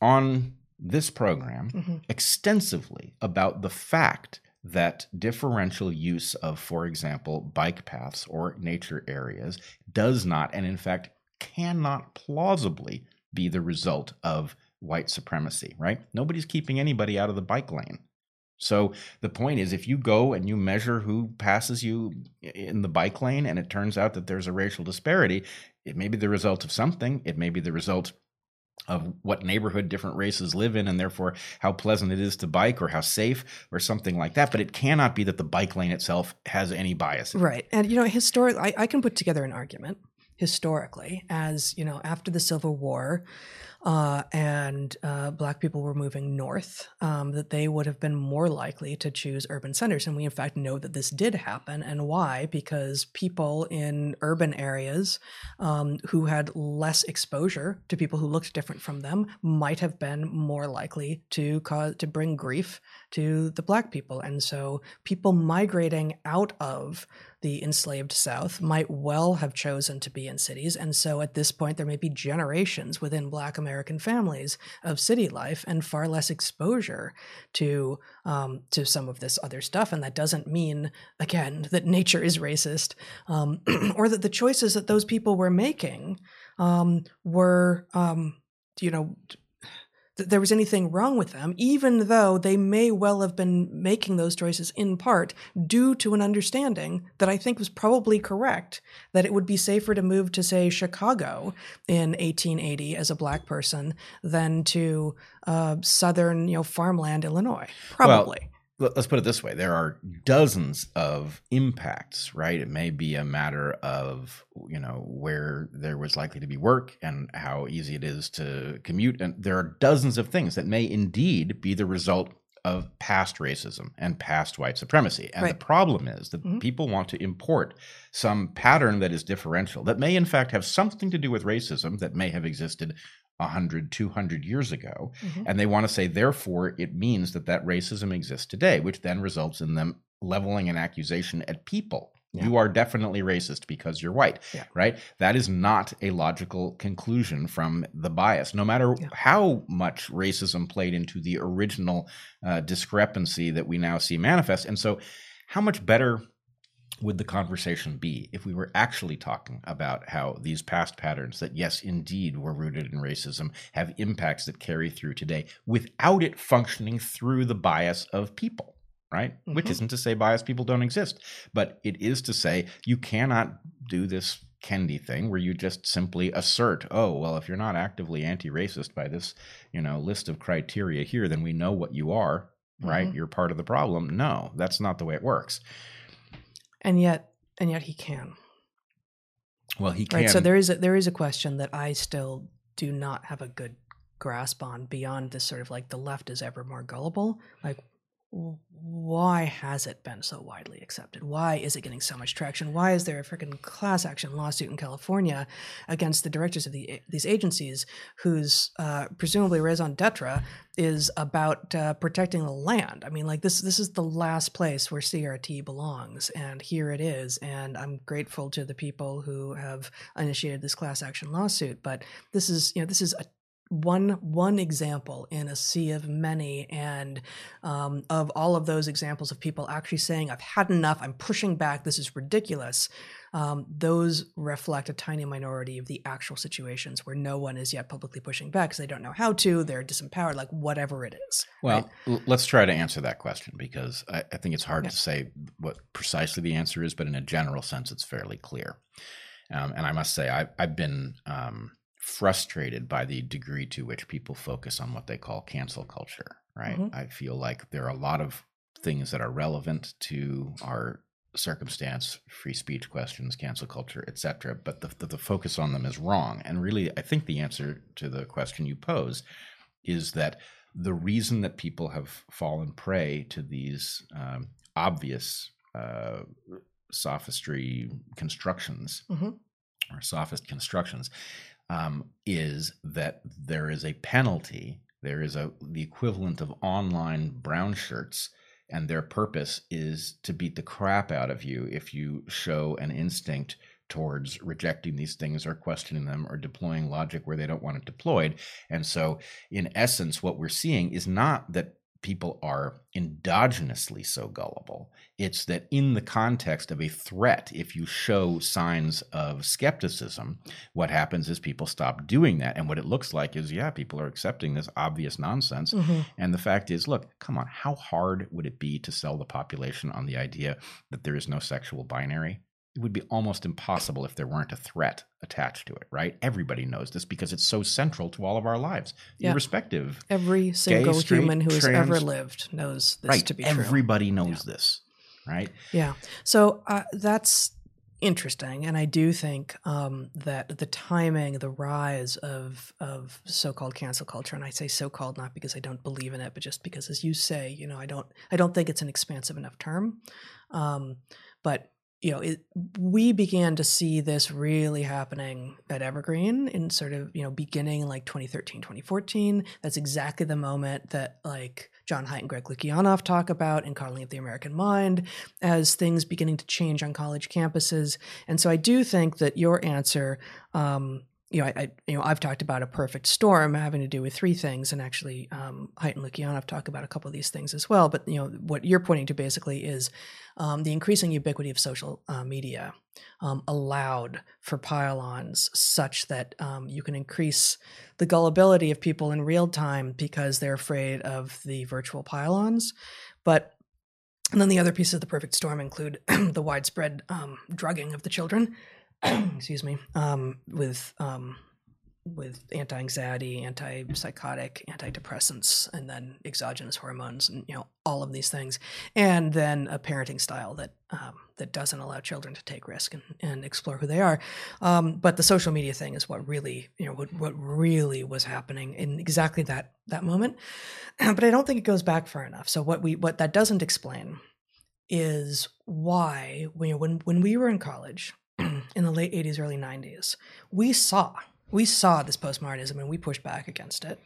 on this program Mhm. extensively about the fact that differential use of, for example, bike paths or nature areas does not, and in fact cannot plausibly be the result of white supremacy, right? Nobody's keeping anybody out of the bike lane. So the point is, if you go and you measure who passes you in the bike lane and it turns out that there's a racial disparity, it may be the result of something. It may be the result of what neighborhood different races live in and therefore how pleasant it is to bike or how safe or something like that. But it cannot be that the bike lane itself has any bias. Right. And, you know, historically, I, I can put together an argument historically as, you know, after the Civil War uh, and uh, Black people were moving north, um, that they would have been more likely to choose urban centers. And we, in fact, know that this did happen. And why? Because people in urban areas um, who had less exposure to people who looked different from them might have been more likely to cause to bring grief to the black people and so people migrating out of the enslaved south might well have chosen to be in cities and so at this point there may be generations within black american families of city life and far less exposure to um, to some of this other stuff. And that doesn't mean again that nature is racist um, or that the choices that those people were making um, were um, you know that there was anything wrong with them, even though they may well have been making those choices in part due to an understanding that I think was probably correct that it would be safer to move to, say, Chicago in 1880 as a black person than to uh, southern, you know, farmland Illinois. Probably. Let- Let's put it this way there are dozens of impacts, right? It may be a matter of, you know, where there was likely to be work and how easy it is to commute. And there are dozens of things that may indeed be the result of past racism and past white supremacy. And the problem is that Mhm. people want to import some pattern that is differential, that may in fact have something to do with racism that may have existed 100, 200 years ago. Mhm. And they want to say, therefore, it means that that racism exists today, which then results in them leveling an accusation at people. Yeah. You are definitely racist because you're white, Yeah. right? That is not a logical conclusion from the bias. No matter Yeah. how much racism played into the original uh, discrepancy that we now see manifest. And so, how much better would the conversation be if we were actually talking about how these past patterns that yes indeed were rooted in racism have impacts that carry through today without it functioning through the bias of people right mm-hmm. which isn't to say biased people don't exist but it is to say you cannot do this Kendi thing where you just simply assert, oh, well, if you're not actively anti-racist by this, you know, list of criteria here, then we know what you are, right? Mm-hmm. You're part of the problem. No, that's not the way it works and yet and yet he can. Well he can right so there is a, there is a question that i still do not have a good grasp on beyond this sort of like the left is ever more gullible. Like why has it been so widely accepted? Why is it getting so much traction? Why is there a freaking class action lawsuit in California against the directors of the, these agencies whose uh, presumably raison d'etre is about uh, protecting the land? I mean, like this this is the last place where CRT belongs, and here it is. And I'm grateful to the people who have initiated this class action lawsuit, but this is you know this is a one one example in a sea of many and um, of all of those examples of people actually saying i've had enough i'm pushing back this is ridiculous um, those reflect a tiny minority of the actual situations where no one is yet publicly pushing back because they don't know how to they're disempowered like whatever it is well right? let's try to answer that question because i, I think it's hard yeah. to say what precisely the answer is but in a general sense it's fairly clear um, and i must say I, i've been um, frustrated by the degree to which people focus on what they call cancel culture, right? Mm-hmm. I feel like there are a lot of things that are relevant to our circumstance, free speech questions, cancel culture, etc. But the, the, the, focus on them is wrong. And really, I think the answer to the question you pose is that the reason that people have fallen prey to these um, obvious uh, sophistry constructions mm-hmm. or sophist constructions um, is that there is a penalty. There is a the equivalent of online brown shirts, and their purpose is to beat the crap out of you if you show an instinct towards rejecting these things or questioning them or deploying logic where they don't want it deployed. And so, in essence, what we're seeing is not that people are endogenously so gullible. It's that in the context of a threat, if you show signs of skepticism, what happens is people stop doing that. And what it looks like is, yeah, people are accepting this obvious nonsense. Mm-hmm. And the fact is, look, come on, how hard would it be to sell the population on the idea that there is no sexual binary? It would be almost impossible if there weren't a threat attached to it, right? Everybody knows this because it's so central to all of our lives, yeah. irrespective. Every single gay, straight, human who has ever lived knows this right. to be true. Everybody knows yeah. this, right? Yeah. So uh, that's interesting, and I do think um, that the timing, the rise of of so-called cancel culture, and I say so-called not because I don't believe in it, but just because, as you say, you know, I don't, I don't think it's an expansive enough term. Um, but you know, it, we began to see this really happening at Evergreen in sort of, you know, beginning like 2013, 2014. That's exactly the moment that like Jon Haidt and Greg Lukianoff talk about in Coddling of the American Mind as things beginning to change on college campuses. And so I do think that your answer, um, you know, I, I, you know, I've talked about a perfect storm having to do with three things, and actually, um, Haidt and Lukianoff talk about a couple of these things as well. But you know, what you're pointing to basically is um, the increasing ubiquity of social uh, media um, allowed for pile-ons, such that um, you can increase the gullibility of people in real time because they're afraid of the virtual pile-ons. But and then the other pieces of the perfect storm include the widespread um, drugging of the children excuse me, um, with um, with anti-anxiety, anti-psychotic, antidepressants, and then exogenous hormones, and you know all of these things, and then a parenting style that um, that doesn't allow children to take risk and, and explore who they are. Um, but the social media thing is what really, you know, what what really was happening in exactly that that moment. but I don't think it goes back far enough. So what we what that doesn't explain is why when when when we were in college in the late 80s, early 90s, we saw we saw this postmodernism and we pushed back against it.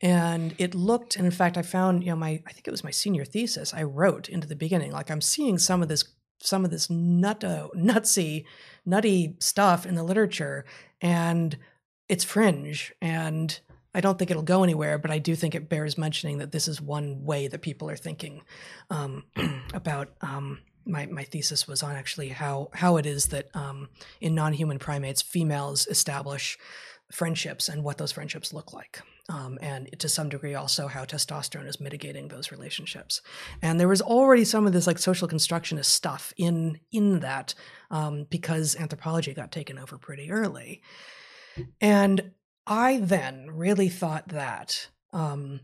And it looked, and in fact, I found, you know, my I think it was my senior thesis. I wrote into the beginning, like I'm seeing some of this some of this nutto, nutsy, nutty stuff in the literature, and it's fringe. And I don't think it'll go anywhere, but I do think it bears mentioning that this is one way that people are thinking um, about um, my, my thesis was on actually how how it is that um, in non-human primates females establish friendships and what those friendships look like um, and to some degree also how testosterone is mitigating those relationships. And there was already some of this like social constructionist stuff in in that um, because anthropology got taken over pretty early. And i then really thought that um,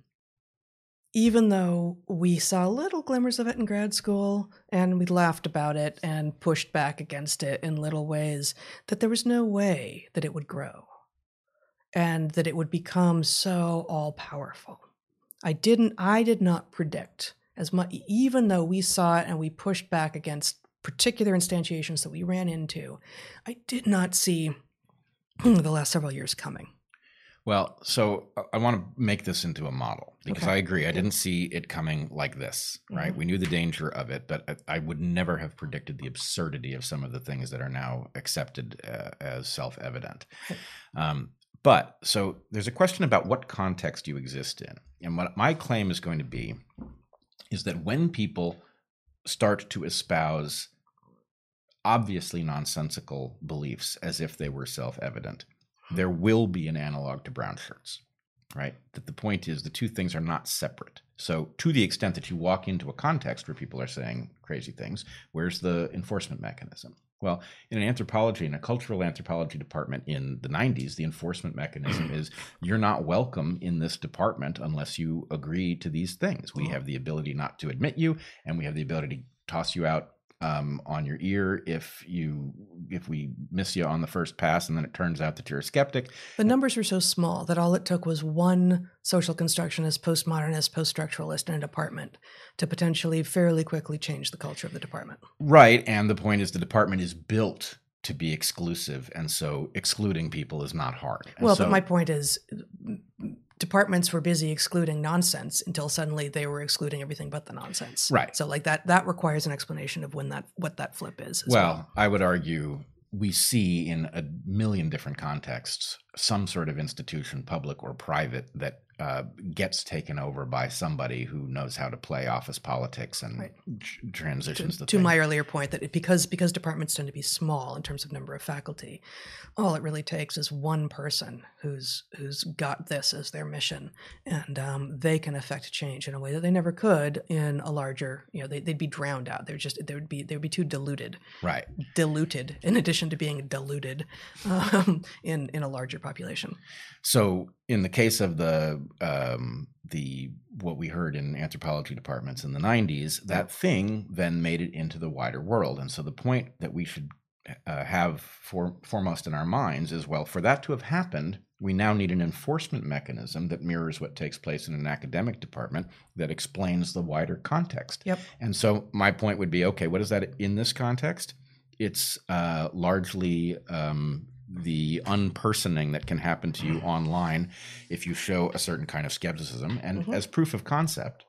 even though we saw little glimmers of it in grad school and we laughed about it and pushed back against it in little ways, that there was no way that it would grow and that it would become so all powerful. I didn't I did not predict as much even though we saw it and we pushed back against particular instantiations that we ran into. I did not see hmm, the last several years coming. Well, so uh, I want to make this into a model because Okay. I agree. I didn't see it coming like this, right? Mhm. We knew the danger of it, but I- I would never have predicted the absurdity of some of the things that are now accepted uh, as self evident. Um, but so there's a question about what context you exist in. And what my claim is going to be is that when people start to espouse obviously nonsensical beliefs as if they were self evident, there will be an analog to brown shirts, right? That the point is the two things are not separate. So, to the extent that you walk into a context where people are saying crazy things, where's the enforcement mechanism? Well, in an anthropology, in a cultural anthropology department in the 90s, the enforcement mechanism is you're not welcome in this department unless you agree to these things. We mm-hmm. have the ability not to admit you, and we have the ability to toss you out um, on your ear if you if we miss you on the first pass, and then it turns out that you're a skeptic. The numbers were so small that all it took was one social constructionist, postmodernist, post-structuralist in a department to potentially fairly quickly change the culture of the department. Right, and the point is the department is built to be exclusive, and so excluding people is not hard. And well, so- but my point is departments were busy excluding nonsense until suddenly they were excluding everything but the nonsense. Right. So like that that requires an explanation of when that what that flip is. as well. well, I would argue we see in a million different contexts some sort of institution, public or private, that uh, gets taken over by somebody who knows how to play office politics and Right. tr- transitions the to thing. my earlier point that it, because because departments tend to be small in terms of number of faculty, all it really takes is one person who's who's got this as their mission, and um, they can affect change in a way that they never could in a larger. You know, they, they'd be drowned out. They're just they would be they would be too diluted, right. diluted in addition to being diluted um, in in a larger population. So, in the case of the um, the what we heard in anthropology departments in the '90s, that thing then made it into the wider world. And so, the point that we should uh, have for, foremost in our minds is, well, for that to have happened, we now need an enforcement mechanism that mirrors what takes place in an academic department that explains the wider context. Yep. And so, my point would be, okay, what is that in this context? It's uh, largely um, the unpersoning that can happen to you online if you show a certain kind of skepticism. And Mhm. as proof of concept,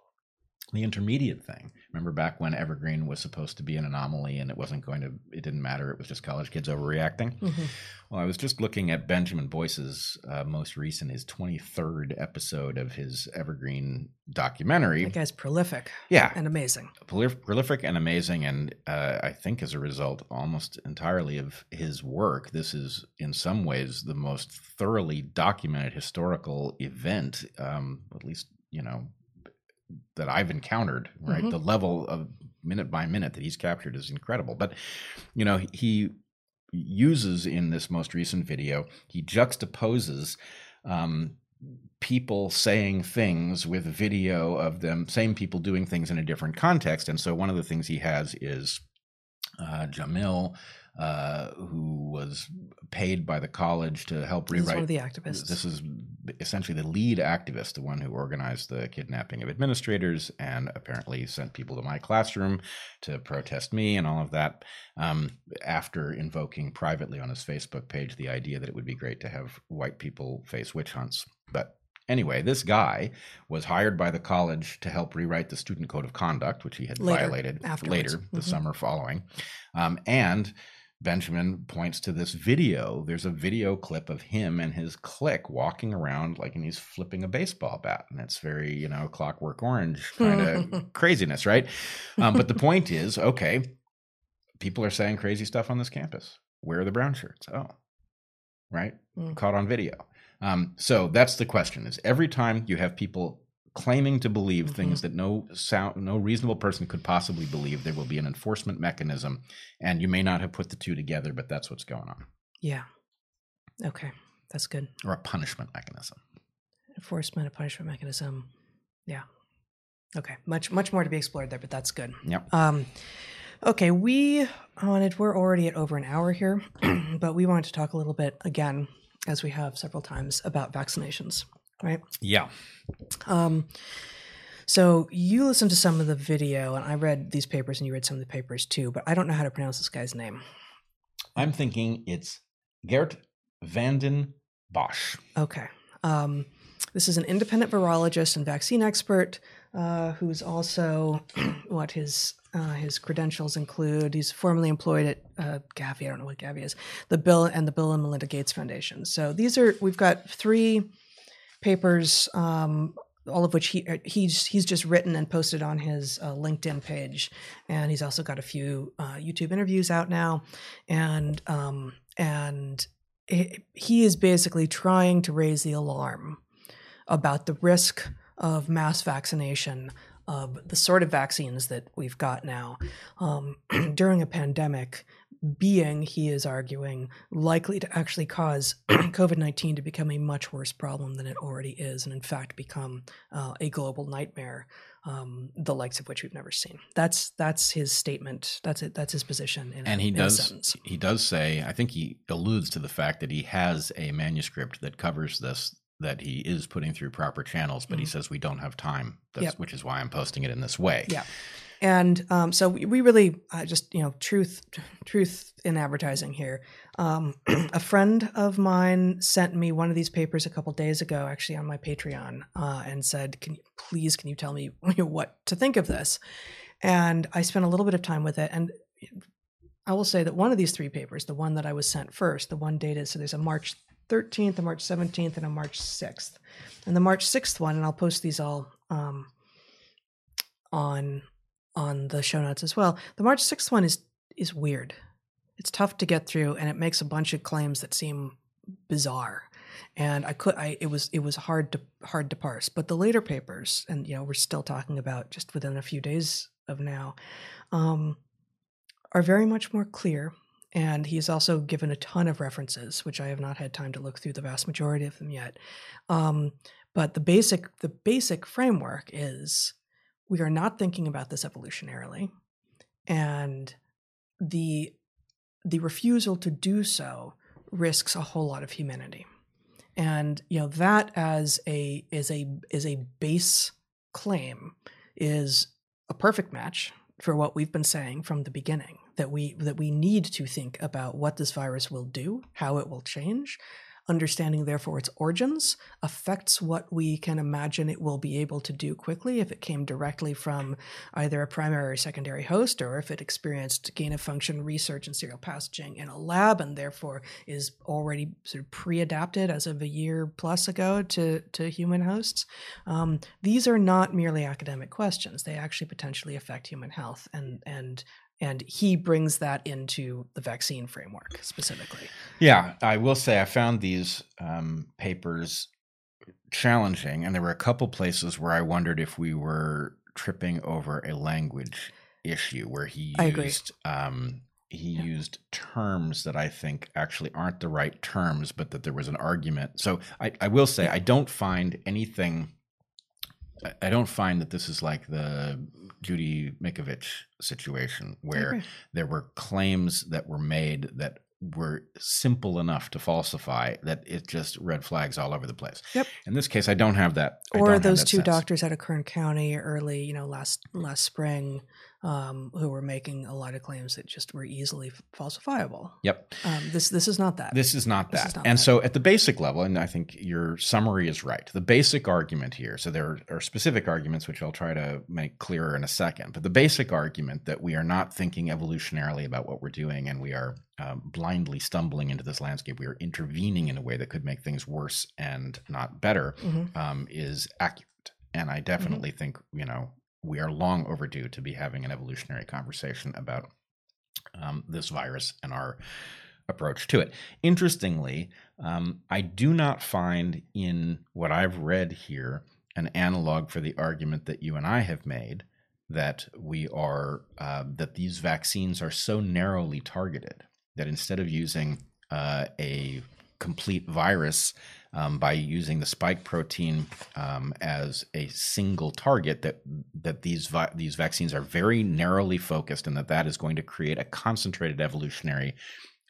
the intermediate thing. Remember back when Evergreen was supposed to be an anomaly and it wasn't going to, it didn't matter. It was just college kids overreacting. Mhm. Well, I was just looking at Benjamin Boyce's uh, most recent, his 23rd episode of his Evergreen documentary. That guy's prolific Yeah, and amazing. prolif- prolific and amazing and uh, i think as a result almost entirely of his work this is in some ways the most thoroughly documented historical event um, at least you know that i've encountered right Mhm. the level of minute by minute that he's captured is incredible but you know he uses in this most recent video he juxtaposes um, people saying things with video of them, same people doing things in a different context. And so one of the things he has is uh, Jamil, uh, who was paid by the college to help He's rewrite. one of the activists. This is essentially the lead activist, the one who organized the kidnapping of administrators and apparently sent people to my classroom to protest me and all of that. Um, after invoking privately on his Facebook page the idea that it would be great to have white people face witch hunts. But anyway, this guy was hired by the college to help rewrite the student code of conduct, which he had Later, violated afterwards. later the Mhm. summer following. Um, and Benjamin points to this video. There's a video clip of him and his clique walking around like and he's flipping a baseball bat. And it's very, you know, clockwork orange kind of craziness, right? Um, but the point is, okay, people are saying crazy stuff on this campus. Where are the brown shirts? Oh, right, Mm. caught on video. Um, so that's the question: is every time you have people claiming to believe Mhm. things that no sound, no reasonable person could possibly believe, there will be an enforcement mechanism, and you may not have put the two together, but that's what's going on, Yeah. Okay. That's good. or a punishment mechanism. Enforcement, a punishment mechanism. Yeah. Okay. Much much more to be explored there, but that's good. Yep. Um, okay, we wanted. We're already at over an hour here, but we wanted to talk a little bit again, as we have several times, about vaccinations. Right. Yeah. Um, so you listened to some of the video, and I read these papers, and you read some of the papers too. But I don't know how to pronounce this guy's name. I'm thinking it's Geert Vanden Bossche. Okay. Um, this is an independent virologist and vaccine expert uh, who's also what his uh, his credentials include. He's formerly employed at uh, Gavi. I don't know what Gavi is. The Bill and the Bill and Melinda Gates Foundation. So these are we've got three papers. Um, all of which he he's he's just written and posted on his uh, LinkedIn page, and he's also got a few uh, YouTube interviews out now, and um, and he- he is basically trying to raise the alarm about the risk of mass vaccination of the sort of vaccines that we've got now um, during a pandemic being, he is arguing, likely to actually cause COVID 19 to become a much worse problem than it already is, and in fact become uh, a global nightmare, um, the likes of which we've never seen. That's that's his statement. That's it. That's his position. In, and he a does he does say i think he alludes to the fact that he has a manuscript that covers this that he is putting through proper channels but he Mhm. says we don't have time that's, Yep. which is why i'm posting it in this way Yeah. And um, so we, we really uh, just you know truth truth in advertising here. Um, a friend of mine sent me one of these papers a couple days ago actually on my patreon uh, and said can you please can you tell me what to think of this? And i spent a little bit of time with it. And i will say that one of these three papers the one that i was sent first the one dated so there's a march 13th a march 17th and a march 6th and the march 6th one and i'll post these all um, on on the show notes as well. The March 6th one is is weird. It's tough to get through and it makes a bunch of claims that seem bizarre. And I could I it was it was hard to hard to parse. But the later papers, and you know, we're still talking about just within a few days of now, um, are very much more clear. And he's also given a ton of references, which I have not had time to look through the vast majority of them yet. Um, but the basic the basic framework is we are not thinking about this evolutionarily and the the refusal to do so risks a whole lot of humanity. And you know that as a is a is a base claim is a perfect match for what we've been saying from the beginning that we that we need to think about what this virus will do how it will change understanding therefore its origins affects what we can imagine it will be able to do quickly if it came directly from either a primary or secondary host or if it experienced gain of function research and serial passaging in a lab and therefore is already sort of pre-adapted as of a year plus ago to, to human hosts. Um, these are not merely academic questions. They actually potentially affect human health and and and he brings that into the vaccine framework specifically yeah i will say i found these um, papers challenging and there were a couple places where i wondered if we were tripping over a language issue where he used um, he Yeah. used terms that I think actually aren't the right terms, but that there was an argument. So I, I will say I don't find anything. I don't find that this is like the Judy Mikovits situation where there were claims that were made that were simple enough to falsify that it just red flags all over the place. Yep. In this case, I don't have that. I or those that two sense. doctors out of Kern County early, you know, last last spring, um, who were making a lot of claims that just were easily falsifiable. Yep. Um, this this is not that. This is not that. is not and that. so, at the basic level, and I think your summary is right, the basic argument here, so there are specific arguments which I'll try to make clearer in a second, but the basic argument that we are not thinking evolutionarily about what we're doing and we are um, blindly stumbling into this landscape, we are intervening in a way that could make things worse and not better, Mhm. um, is accurate. And I definitely think, you know, we are long overdue to be having an evolutionary conversation about um, this virus and our approach to it. Interestingly, um, I do not find in what I've read here an analog for the argument that you and I have made that we are uh, that these vaccines are so narrowly targeted that instead of using uh, a complete virus um, by using the spike protein um, as a single target that that these vi- these vaccines are very narrowly focused and that that is going to create a concentrated evolutionary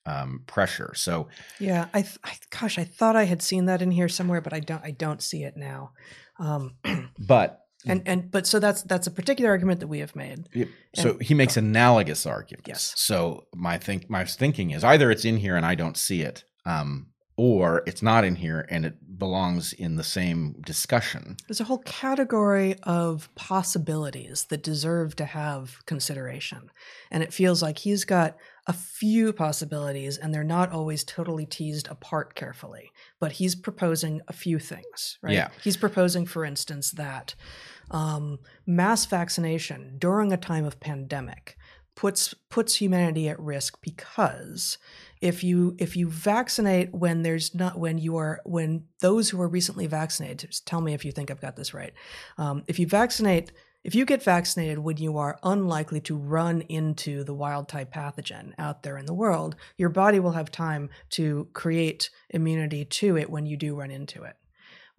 um, pressure. So yeah, I, th- I, gosh, I thought I had seen that in here somewhere, but I don't I don't see it now. Um, but and and but so that's that's a particular argument that we have made. So and, he makes analogous arguments. Yes. So my think my thinking is either it's in here and I don't see it, um, or it's not in here and it belongs in the same discussion. There's a whole category of possibilities that deserve to have consideration. And it feels like he's got a few possibilities and they're not always totally teased apart carefully. But he's proposing a few things, right? Yeah. He's proposing, for instance, that um, mass vaccination during a time of pandemic puts puts humanity at risk because if you if you vaccinate when there's not when you are when those who are recently vaccinated tell me if you think I've got this right. Um, if you vaccinate if you get vaccinated when you are unlikely to run into the wild type pathogen out there in the world your body will have time to create immunity to it when you do run into it.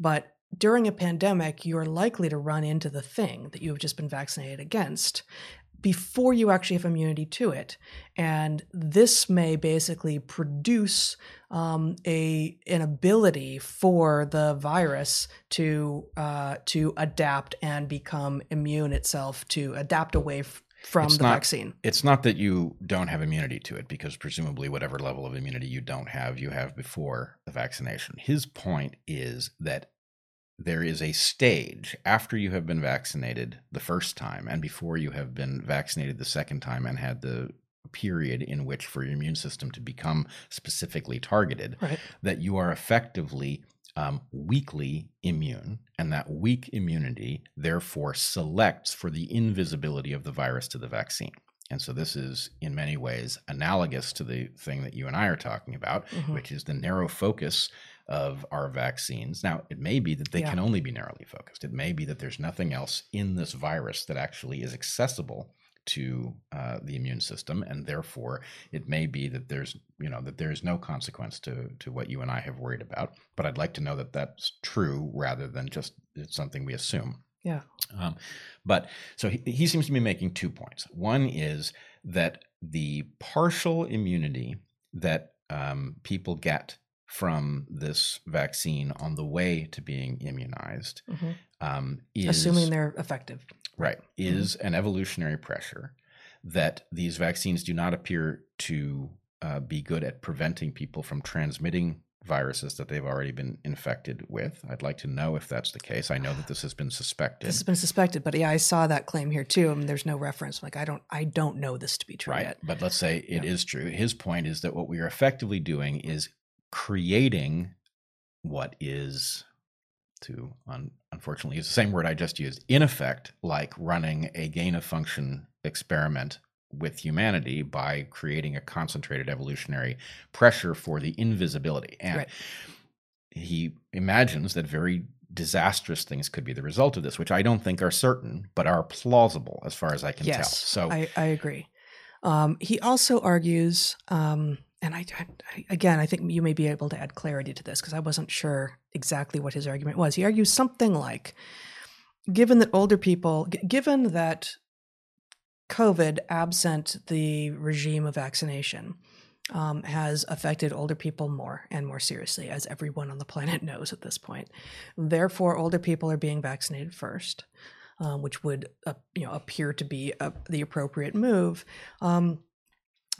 But during a pandemic, you're likely to run into the thing that you have just been vaccinated against before you actually have immunity to it. And this may basically produce um, a an ability for the virus to uh, to adapt and become immune itself to adapt away f- from it's the not, vaccine. It's not that you don't have immunity to it, because presumably whatever level of immunity you don't have, you have before the vaccination. His point is that there is a stage after you have been vaccinated the first time and before you have been vaccinated the second time and had the period in which for your immune system to become specifically targeted right. that you are effectively um, weakly immune and that weak immunity therefore selects for the invisibility of the virus to the vaccine and so this is in many ways analogous to the thing that you and I are talking about, mm-hmm. which is the narrow focus of our vaccines. Now, it may be that they yeah. can only be narrowly focused. It may be that there's nothing else in this virus that actually is accessible to uh, the immune system, and therefore it may be that there's you know that there's no consequence to to what you and I have worried about. But I'd like to know that that's true rather than just it's something we assume. Yeah. Um, but so he, he seems to be making two points. One is that the partial immunity that um, people get from this vaccine on the way to being immunized mm-hmm. um, is assuming they're effective right mm-hmm. is mm-hmm. an evolutionary pressure that these vaccines do not appear to uh, be good at preventing people from transmitting viruses that they've already been infected with. I'd like to know if that's the case. I know that this has been suspected. This has been suspected, but yeah, I saw that claim here too. I mean, there's no reference. Like I don't, I don't know this to be true right. yet. But let's say it yeah. is true. His point is that what we are effectively doing is creating what is to un- unfortunately use the same word I just used, in effect, like running a gain of function experiment with humanity by creating a concentrated evolutionary pressure for the invisibility. And right. he imagines that very disastrous things could be the result of this, which I don't think are certain, but are plausible as far as I can yes, tell. So I, I agree. Um, he also argues um, and I, I, again, I think you may be able to add clarity to this because I wasn't sure exactly what his argument was. He argues something like, given that older people, g- given that COVID, absent the regime of vaccination, um, has affected older people more and more seriously, as everyone on the planet knows at this point. Therefore, older people are being vaccinated first, um, which would uh, you know appear to be a, the appropriate move. Um,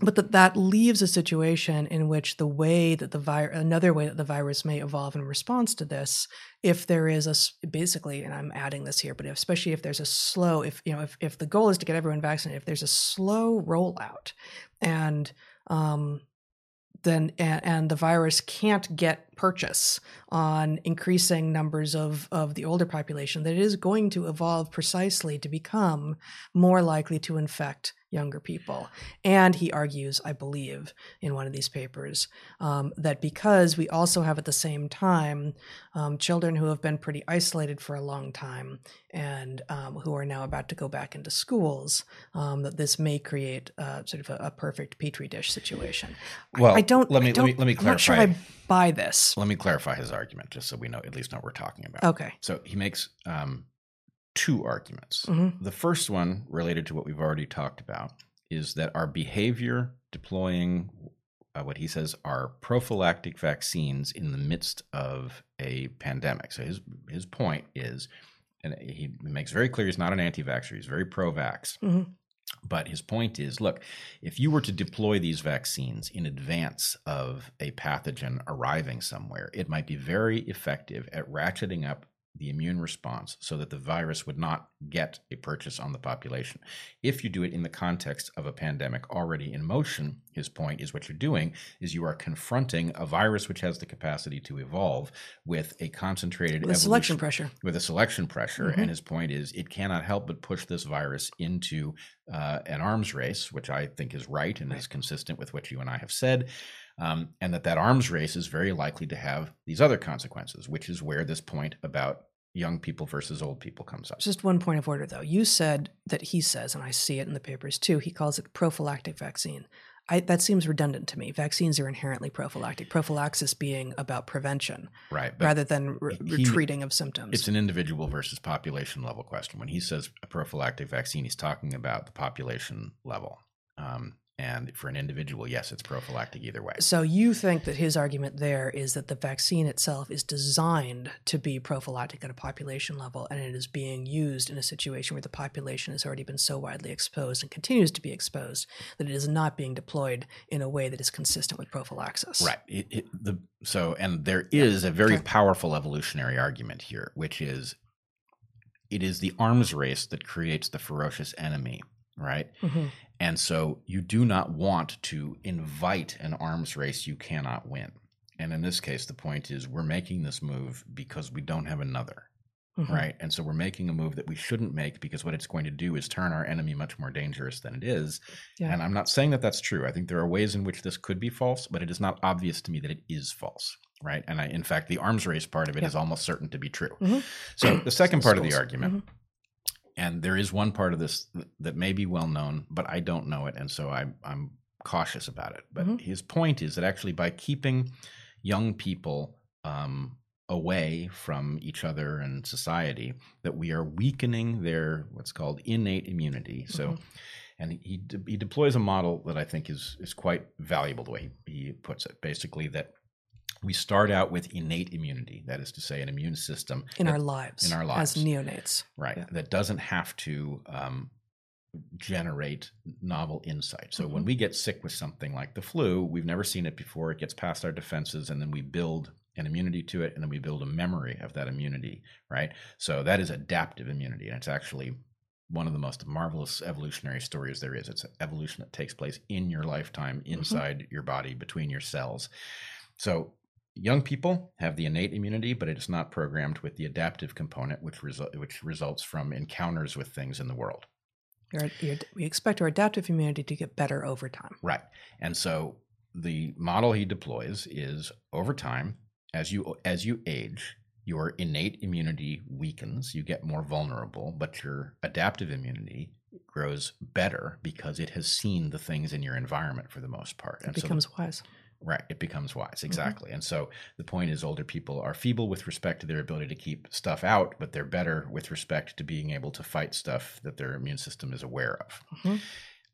but that that leaves a situation in which the way that the virus another way that the virus may evolve in response to this if there is a basically and i'm adding this here but especially if there's a slow if you know if, if the goal is to get everyone vaccinated if there's a slow rollout and um then and, and, the virus can't get purchase on increasing numbers of, of the older population that it is going to evolve precisely to become more likely to infect younger people. And he argues, I believe, in one of these papers, um, that because we also have at the same time um, children who have been pretty isolated for a long time and um, who are now about to go back into schools, um, that this may create uh, sort of a, a, perfect petri dish situation. Well, I, I don't. Let me don't, let me let me clarify. I'm not sure I buy this. Let me clarify his argument, just so we know at least know what we're talking about. Okay. So he makes um, two arguments. Mhm. The first one, related to what we've already talked about, is that our behavior deploying uh, what he says are prophylactic vaccines in the midst of a pandemic. So his his point is, and he makes very clear he's not an anti-vaxxer. He's very pro-vax. Mhm. But his point is, look, if you were to deploy these vaccines in advance of a pathogen arriving somewhere, it might be very effective at ratcheting up the immune response so that the virus would not get a purchase on the population. If you do it in the context of a pandemic already in motion, his point is what you're doing is you are confronting a virus which has the capacity to evolve with a concentrated The selection pressure. with a selection pressure. Mhm. And his point is it cannot help but push this virus into uh, an arms race, which I think is right and is consistent with what you and I have said. Um, and that that arms race is very likely to have these other consequences, which is where this point about young people versus old people comes up. Just one point of order, though. You said that he says, and I see it in the papers too. He calls it prophylactic vaccine. I, that seems redundant to me. Vaccines are inherently prophylactic. Prophylaxis being about prevention Right. Rather than re- he- retreating of symptoms. It's an individual versus population level question. When he says a prophylactic vaccine, he's talking about the population level. Um, and for an individual, yes, it's prophylactic either way. So you think that his argument there is that the vaccine itself is designed to be prophylactic at a population level, and it is being used in a situation where the population has already been so widely exposed and continues to be exposed that it is not being deployed in a way that is consistent with prophylaxis. Right. It, it, the so and there is a very Okay. powerful evolutionary argument here, which is it is the arms race that creates the ferocious enemy, right? Mhm. And so you do not want to invite an arms race you cannot win. And in this case, the point is we're making this move because we don't have another, Mhm. right? And so we're making a move that we shouldn't make because what it's going to do is turn our enemy much more dangerous than it is. Yeah. And I'm not saying that that's true. I think there are ways in which this could be false, but it is not obvious to me that it is false, right? And I, in fact, the arms race part of it is Yeah. almost certain to be true. Mhm. So the second part of the argument, and there is one part of this that may be well known, but I don't know it, and so I'm I'm cautious about it. But Mhm. his point is that actually by keeping young people um, away from each other and society, that we are weakening their what's called innate immunity. So. Mhm. And he, he de- he deploys a model that I think is is quite valuable the way he, he puts it. Basically, that we start out with innate immunity, that is to say, an immune system in that- our lives, in our lives. as neonates. right. Yeah. that doesn't have to um, generate novel insight. So when Mhm. we get sick with something like the flu we've never seen it before. It gets past our defenses and then we build an immunity to it and then we build a memory of that immunity right? So that is adaptive immunity and it's actually one of the most marvelous evolutionary stories there is. It's evolution that takes place in your lifetime inside your body between your cells. So young people have the innate immunity, but it is not programmed with the adaptive component, which resu- which results from encounters with things in the world. Your- your- we expect our adaptive immunity to get better over time. Right. And so the model he deploys is over time, as you as you age, your innate immunity weakens, you get more vulnerable, but your adaptive immunity grows better because it has seen the things in your environment for the most part. It And so becomes wise. Right, it becomes wise, Mm-hmm. exactly. And so the point is, older people are feeble with respect to their ability to keep stuff out, but they're better with respect to being able to fight stuff that their immune system is aware of. Mhm.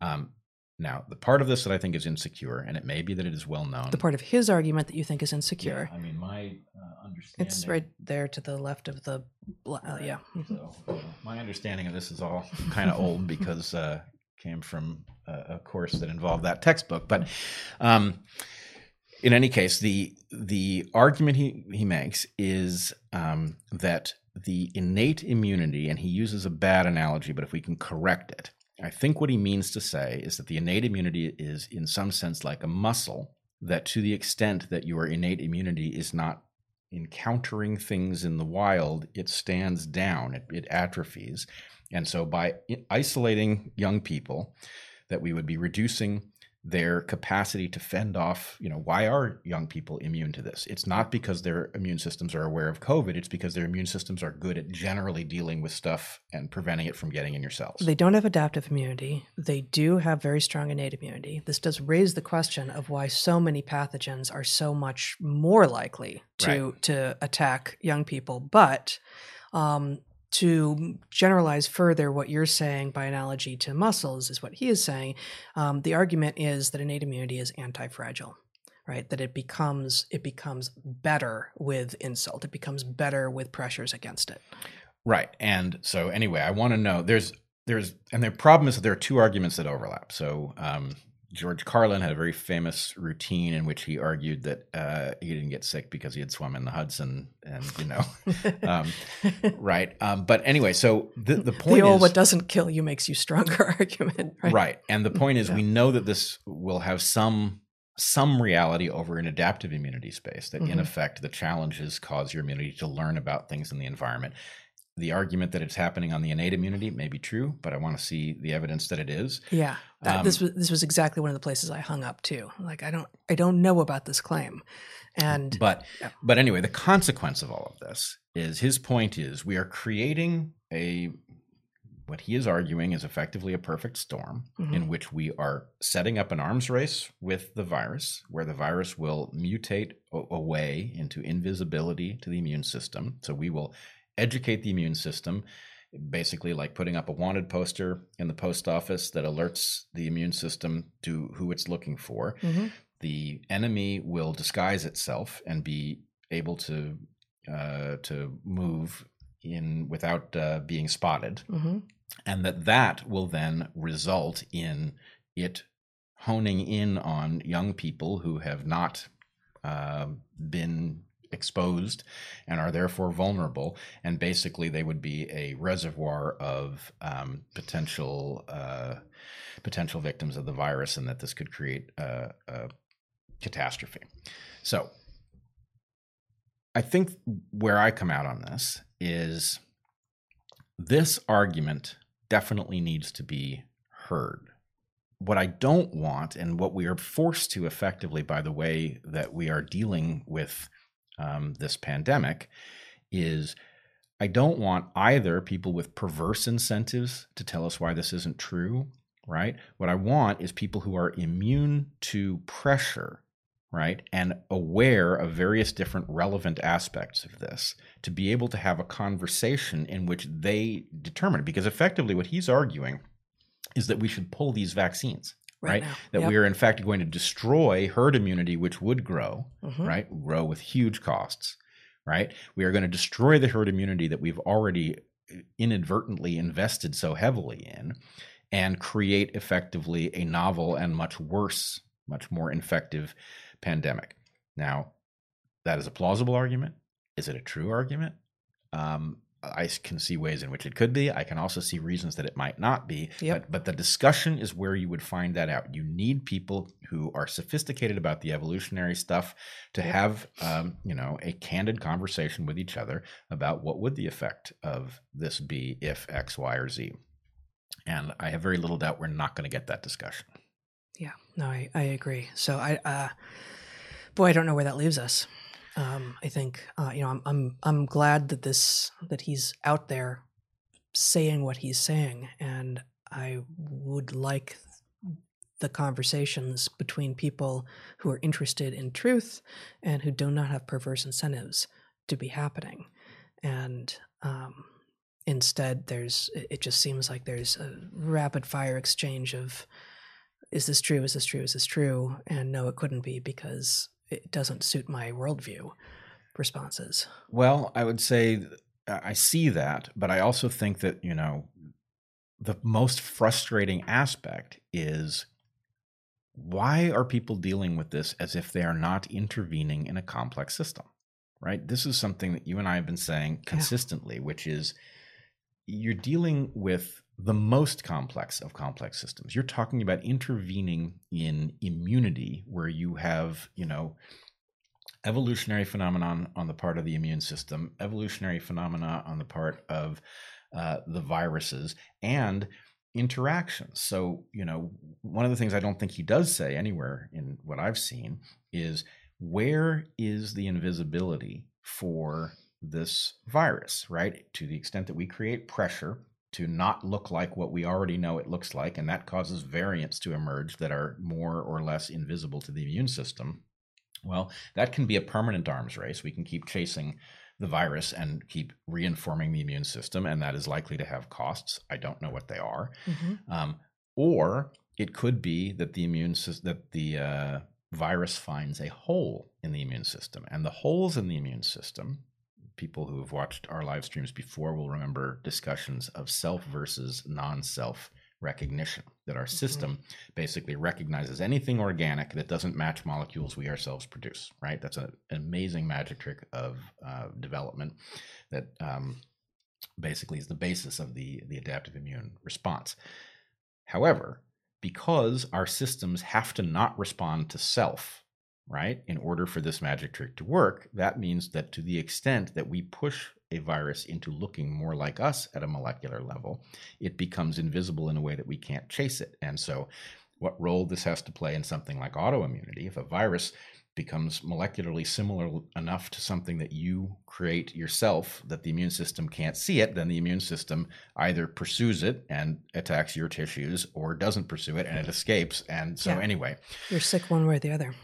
Um, now, the part of this that I think is insecure, and it may be that it is well known. The part of his argument that you think is Yeah, insecure. I mean, my uh, understanding. It's right there to the left of the. Uh, yeah. Mhm. So uh, my understanding of this is all kind of old because uh, came from a, a course that involved that textbook. But um, in any case, the the argument he he makes is um, that the innate immunity, and he uses a bad analogy, but if we can correct it, I think what he means to say is that the innate immunity is, in some sense, like a muscle. That to the extent that your innate immunity is not encountering things in the wild, it stands down, it, it atrophies. And so by isolating young people, that we would be reducing their capacity to fend off, you know, why are young people immune to this? It's not because their immune systems are aware of COVID, it's because their immune systems are good at generally dealing with stuff and preventing it from getting in your cells. They don't have adaptive immunity. They do have very strong innate immunity. This does raise the question of why so many pathogens are so much more likely to Right. to attack young people. But um, to generalize further what you're saying by analogy to muscles is what he is saying. Um, the argument is that innate immunity is anti-fragile, right? That it becomes it becomes better with insult. It becomes better with pressures against it. Right. And so anyway, I want to know there's there's and the problem is that there are two arguments that overlap. So um, George Carlin had a very famous routine in which he argued that uh, he didn't get sick because he had swum in the Hudson, and you know, um, right. Um, but anyway, so the the point the old is "what doesn't kill you makes you stronger" argument, right? right. And the point is, Yeah. we know that this will have some some reality over an adaptive immunity space. That in Mhm. effect, the challenges cause your immunity to learn about things in the environment. The argument that it's happening on the innate immunity may be true, but I want to see the evidence that it is. Yeah, that, Um, this was this was exactly one of the places I hung up too. Like I don't I don't know about this claim, and But Yeah. but anyway, the consequence of all of this is his point is we are creating a what he is arguing is effectively a perfect storm Mhm. in which we are setting up an arms race with the virus where the virus will mutate away into invisibility to the immune system so we will educate the immune system basically like putting up a wanted poster in the post office that alerts the immune system to who it's looking for Mhm. the enemy will disguise itself and be able to uh, to move in without uh, being spotted, Mhm. and that that will then result in it honing in on young people who have not uh, been exposed and are therefore vulnerable. And basically they would be a reservoir of um, potential uh, potential victims of the virus and that this could create a, a catastrophe. So i think where i come out on this is this argument definitely needs to be heard. What I don't want, and what we are forced to effectively by the way that we are dealing with um, this pandemic, is I don't want either people with perverse incentives to tell us why this isn't true, right? What I want is people who are immune to pressure, right? And aware of various different relevant aspects of this to be able to have a conversation in which they determine. Because effectively, what he's arguing is that we should pull these vaccines, right? now. That Yep. we are in fact going to destroy herd immunity, which would grow, Mhm. right? Grow with huge costs, right? We are going to destroy the herd immunity that we've already inadvertently invested so heavily in and create effectively a novel and much worse, much more infective pandemic. Now, that is a plausible argument. Is it a true argument? Um, I can see ways in which it could be. I can also see reasons that it might not be. Yep. But, but the discussion is where you would find that out. You need people who are sophisticated about the evolutionary stuff to Yep. have, um, you know, a candid conversation with each other about what would the effect of this be if X, Y, or Z. And I have very little doubt we're not going to get that discussion. Yeah, no, I, I agree. So I, uh, boy, I don't know where that leaves us. Um, I think uh, you know I'm I'm I'm glad that this that he's out there saying what he's saying, and I would like the conversations between people who are interested in truth and who do not have perverse incentives to be happening, and um, instead there's it just seems like there's a rapid fire exchange of is this true? Is this true? Is this true? And no, it couldn't be because it doesn't suit my worldview responses. Well, I would say I I see that, but I also think that, you know, the most frustrating aspect is why are people dealing with this as if they are not intervening in a complex system? Right? This is something that you and I have been saying Yeah. consistently, which is you're dealing with the most complex of complex systems. You're talking about intervening in immunity where you have, you know, evolutionary phenomenon on the part of the immune system, evolutionary phenomena on the part of uh, the viruses, and interactions. So, you know, one of the things I don't think he does say anywhere in what I've seen is where is the invisibility for this virus, right? To the extent that we create pressure to not look like what we already know it looks like, and that causes variants to emerge that are more or less invisible to the immune system. Well, that can be a permanent arms race. We can keep chasing the virus and keep reinforming the immune system, and that is likely to have costs. I don't know what they are. Mm-hmm. Um, or it could be that the immune system that the uh, virus finds a hole in the immune system, and the holes in the immune system. People who have watched our live streams before will remember discussions of self versus non-self recognition that our mm-hmm. system basically recognizes anything organic that doesn't match molecules we ourselves produce right that's a, an amazing magic trick of uh, development that um, basically is the basis of the the adaptive immune response however because our systems have to not respond to self right in order for this magic trick to work that means that to the extent that we push a virus into looking more like us at a molecular level, it becomes invisible in a way that we can't chase it. And so, what role this has to play in something like autoimmunity, if a virus becomes molecularly similar enough to something that you create yourself that the immune system can't see it, then the immune system either pursues it and attacks your tissues or doesn't pursue it and it escapes. And so, yeah. anyway, you're sick one way or the other.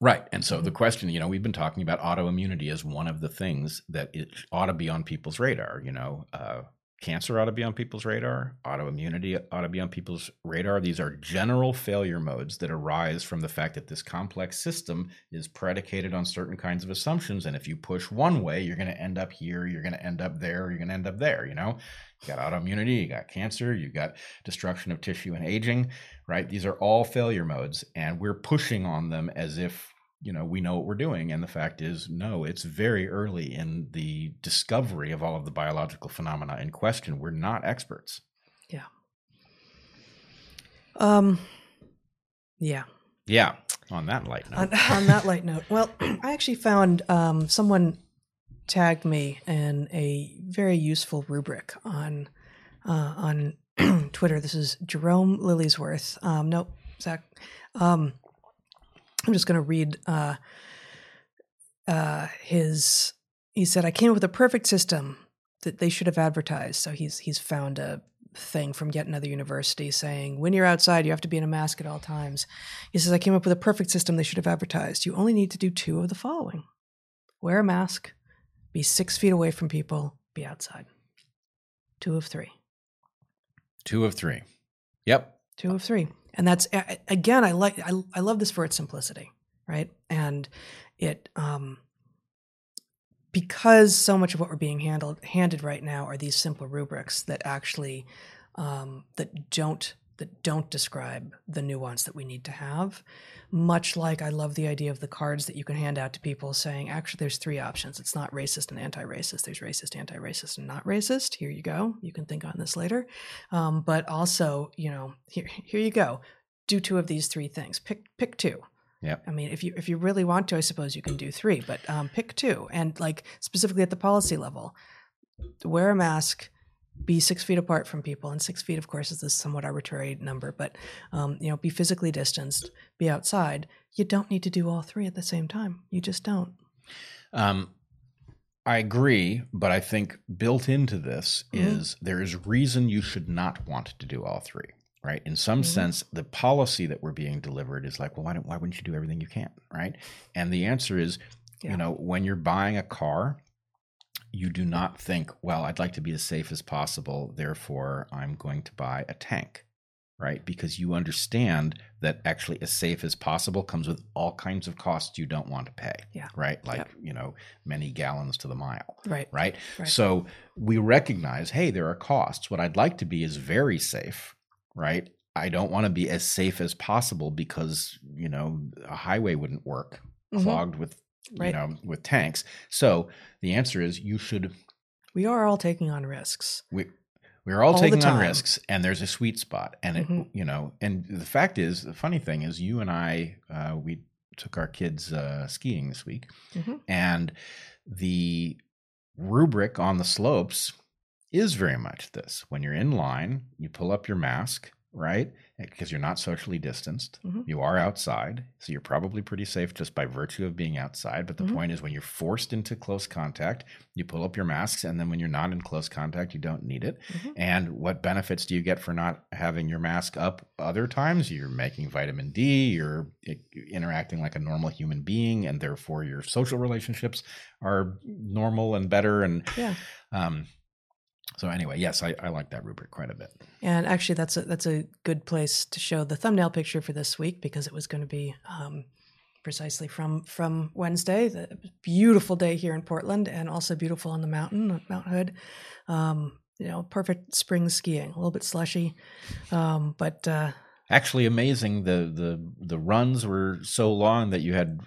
Right. And so the mm-hmm. question, you know, we've been talking about autoimmunity as one of the things that it ought to be on people's radar. You know, uh, cancer ought to be on people's radar, autoimmunity ought to be on people's radar. These are general failure modes that arise from the fact that this complex system is predicated on certain kinds of assumptions. And if you push one way, you're going to end up here, you're going to end up there, you're going to end up there. You know, you got autoimmunity, you got cancer, you got destruction of tissue and aging, right? These are all failure modes, and we're pushing on them as if you know we know what we're doing. And the fact is no it's very early in the discovery of all of the biological phenomena in question. We're not experts. Yeah. Um yeah. Yeah on that light note. On, on that light note. Well i actually found um someone tagged me in a very useful rubric on uh, on Twitter. This is Jerome Lilliesworth. Um, nope, Zach. Um, I'm just going to read uh, uh, his. He said, "I came up with a perfect system that they should have advertised." So he's he's found a thing from yet another university saying, "When you're outside, you have to be in a mask at all times." He says, "I came up with a perfect system they should have advertised. You only need to do two of the following: wear a mask, be six feet away from people, be outside. Two of three. Two of three. Yep. Two of three and that's again i like I, I love this for its simplicity right and it um because so much of what we're being handled handed right now are these simple rubrics that actually um, that don't that don't describe the nuance that we need to have. Much like I love the idea of the cards that you can hand out to people saying, actually, there's three options. It's not racist and anti racist. There's racist, anti racist, and not racist. Here you go. You can think on this later. Um, but also, you know, here, here you go. Do two of these three things. Pick, pick two. Yeah. I mean, if you if you really want to, I suppose you can do three, but um, pick two. And like specifically at the policy level, wear a mask, be six feet apart from people, and six feet, of course, is a somewhat arbitrary number, but um, you know, be physically distanced, be outside. You don't need to do all three at the same time. You just don't. Um, I agree, but I think built into this mm-hmm. is there is reason you should not want to do all three. Right. In some mm-hmm. sense, the policy that we're being delivered is like, well, why don't why wouldn't you do everything you can? Right. And the answer is, yeah. you know, when you're buying a car, you do not think, well, I'd like to be as safe as possible, therefore I'm going to buy a tank, right? Because you understand that actually as safe as possible comes with all kinds of costs you don't want to pay. Yeah. Right? Like, you know, many gallons to the mile. Right. Right. right. So we recognize, hey, there are costs. What I'd like to be is very safe, right? I don't want to be as safe as possible because, you know, a highway wouldn't work mm-hmm. clogged with right. you know, with tanks. So the answer is you should. We are all taking on risks. We we're all, all taking on risks, and there's a sweet spot. And it, mm-hmm. you know, and the fact is, the funny thing is, you and I, uh, we took our kids uh, skiing this week, mm-hmm. and the rubric on the slopes is very much this. When you're in line, you pull up your mask, right? Because you're not socially distanced. Mhm. You are outside. So you're probably pretty safe just by virtue of being outside. But the Mhm. point is, when you're forced into close contact, you pull up your masks. And then when you're not in close contact, you don't need it. Mhm. And what benefits do you get for not having your mask up other times? You're making vitamin D, you're interacting like a normal human being, and therefore your social relationships are normal and better. And Yeah. um, so, anyway, yes, I, I like that rubric quite a bit. And actually, that's a, that's a good place to show the thumbnail picture for this week because it was going to be um, precisely from from Wednesday, the beautiful day here in Portland, and also beautiful on the mountain, Mount Hood. Um, you know, perfect spring skiing. A little bit slushy, um, but uh, Actually, amazing. The the the runs were so long that you had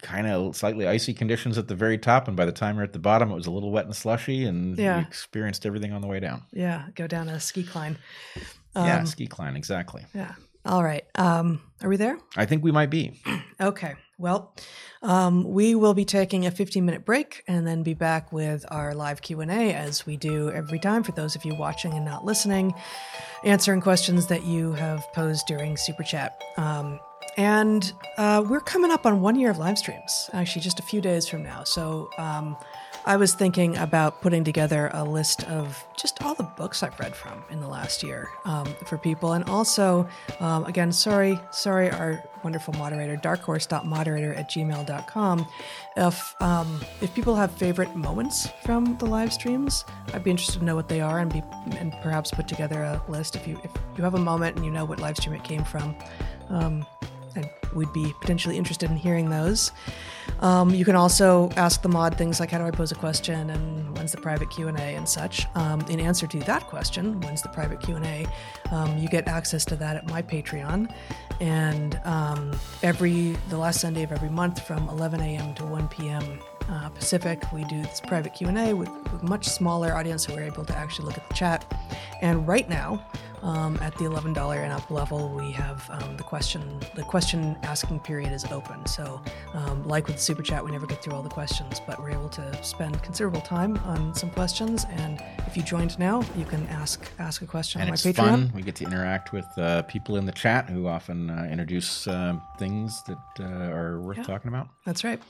kind of slightly icy conditions at the very top, and by the time you're at the bottom, it was a little wet and slushy, and Yeah. you experienced everything on the way down. yeah, go down a ski climb. yeah, Um, ski climb exactly. yeah. All right. Um, are we there? I think we might be. Okay. Well, um, we will be taking a 15 minute break and then be back with our live Q&A as we do every time for those of you watching and not listening, answering questions that you have posed during Super Chat. Um, and uh, we're coming up on one year of live streams, actually just a few days from now. So um, I was thinking about putting together a list of just all the books I've read from in the last year um, for people. And also, um, again, sorry, sorry, our wonderful moderator, darkhorse.moderator at gmail.com. If, um, if people have favorite moments from the live streams, I'd be interested to know what they are and be and perhaps put together a list. If you if you have a moment and you know what live stream it came from, we'd be potentially interested in hearing those. Um, you can also ask the mod things like how do I pose a question and when's the private Q and A and such. Um, in answer to that question, when's the private Q and A, um, you get access to that at my Patreon. And um, every the last Sunday of every month from 11 a.m. to 1 p.m. Uh, Pacific, we do this private Q and A with, with much smaller audience, so we're able to actually look at the chat. And right now, um, at the $11 and up level, we have um, the question. The question asking period is open. So, um, like with Super Chat, we never get through all the questions, but we're able to spend considerable time on some questions. And if you joined now, you can ask ask a question and on it's my Patreon. fun. We get to interact with uh, people in the chat who often uh, introduce uh, things that uh, are worth Yeah. talking about. That's right.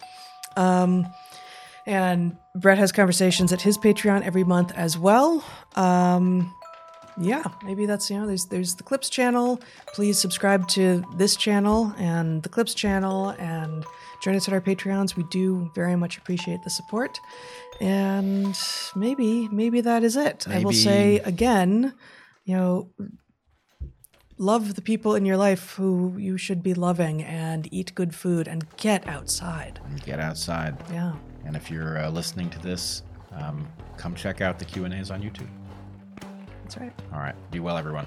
Um, and Brett has conversations at his Patreon every month as well. Um, yeah, maybe that's you know there's there's the Clips channel. Please subscribe to this channel and the Clips channel and join us at our Patreons. We do very much appreciate the support. And maybe maybe that is it. I will say again, you know, love the people in your life who you should be loving and eat good food and get outside. And get outside. Yeah. And if you're uh, listening to this, um, come check out the Q and A's on YouTube. That's right. All right. Be well, everyone.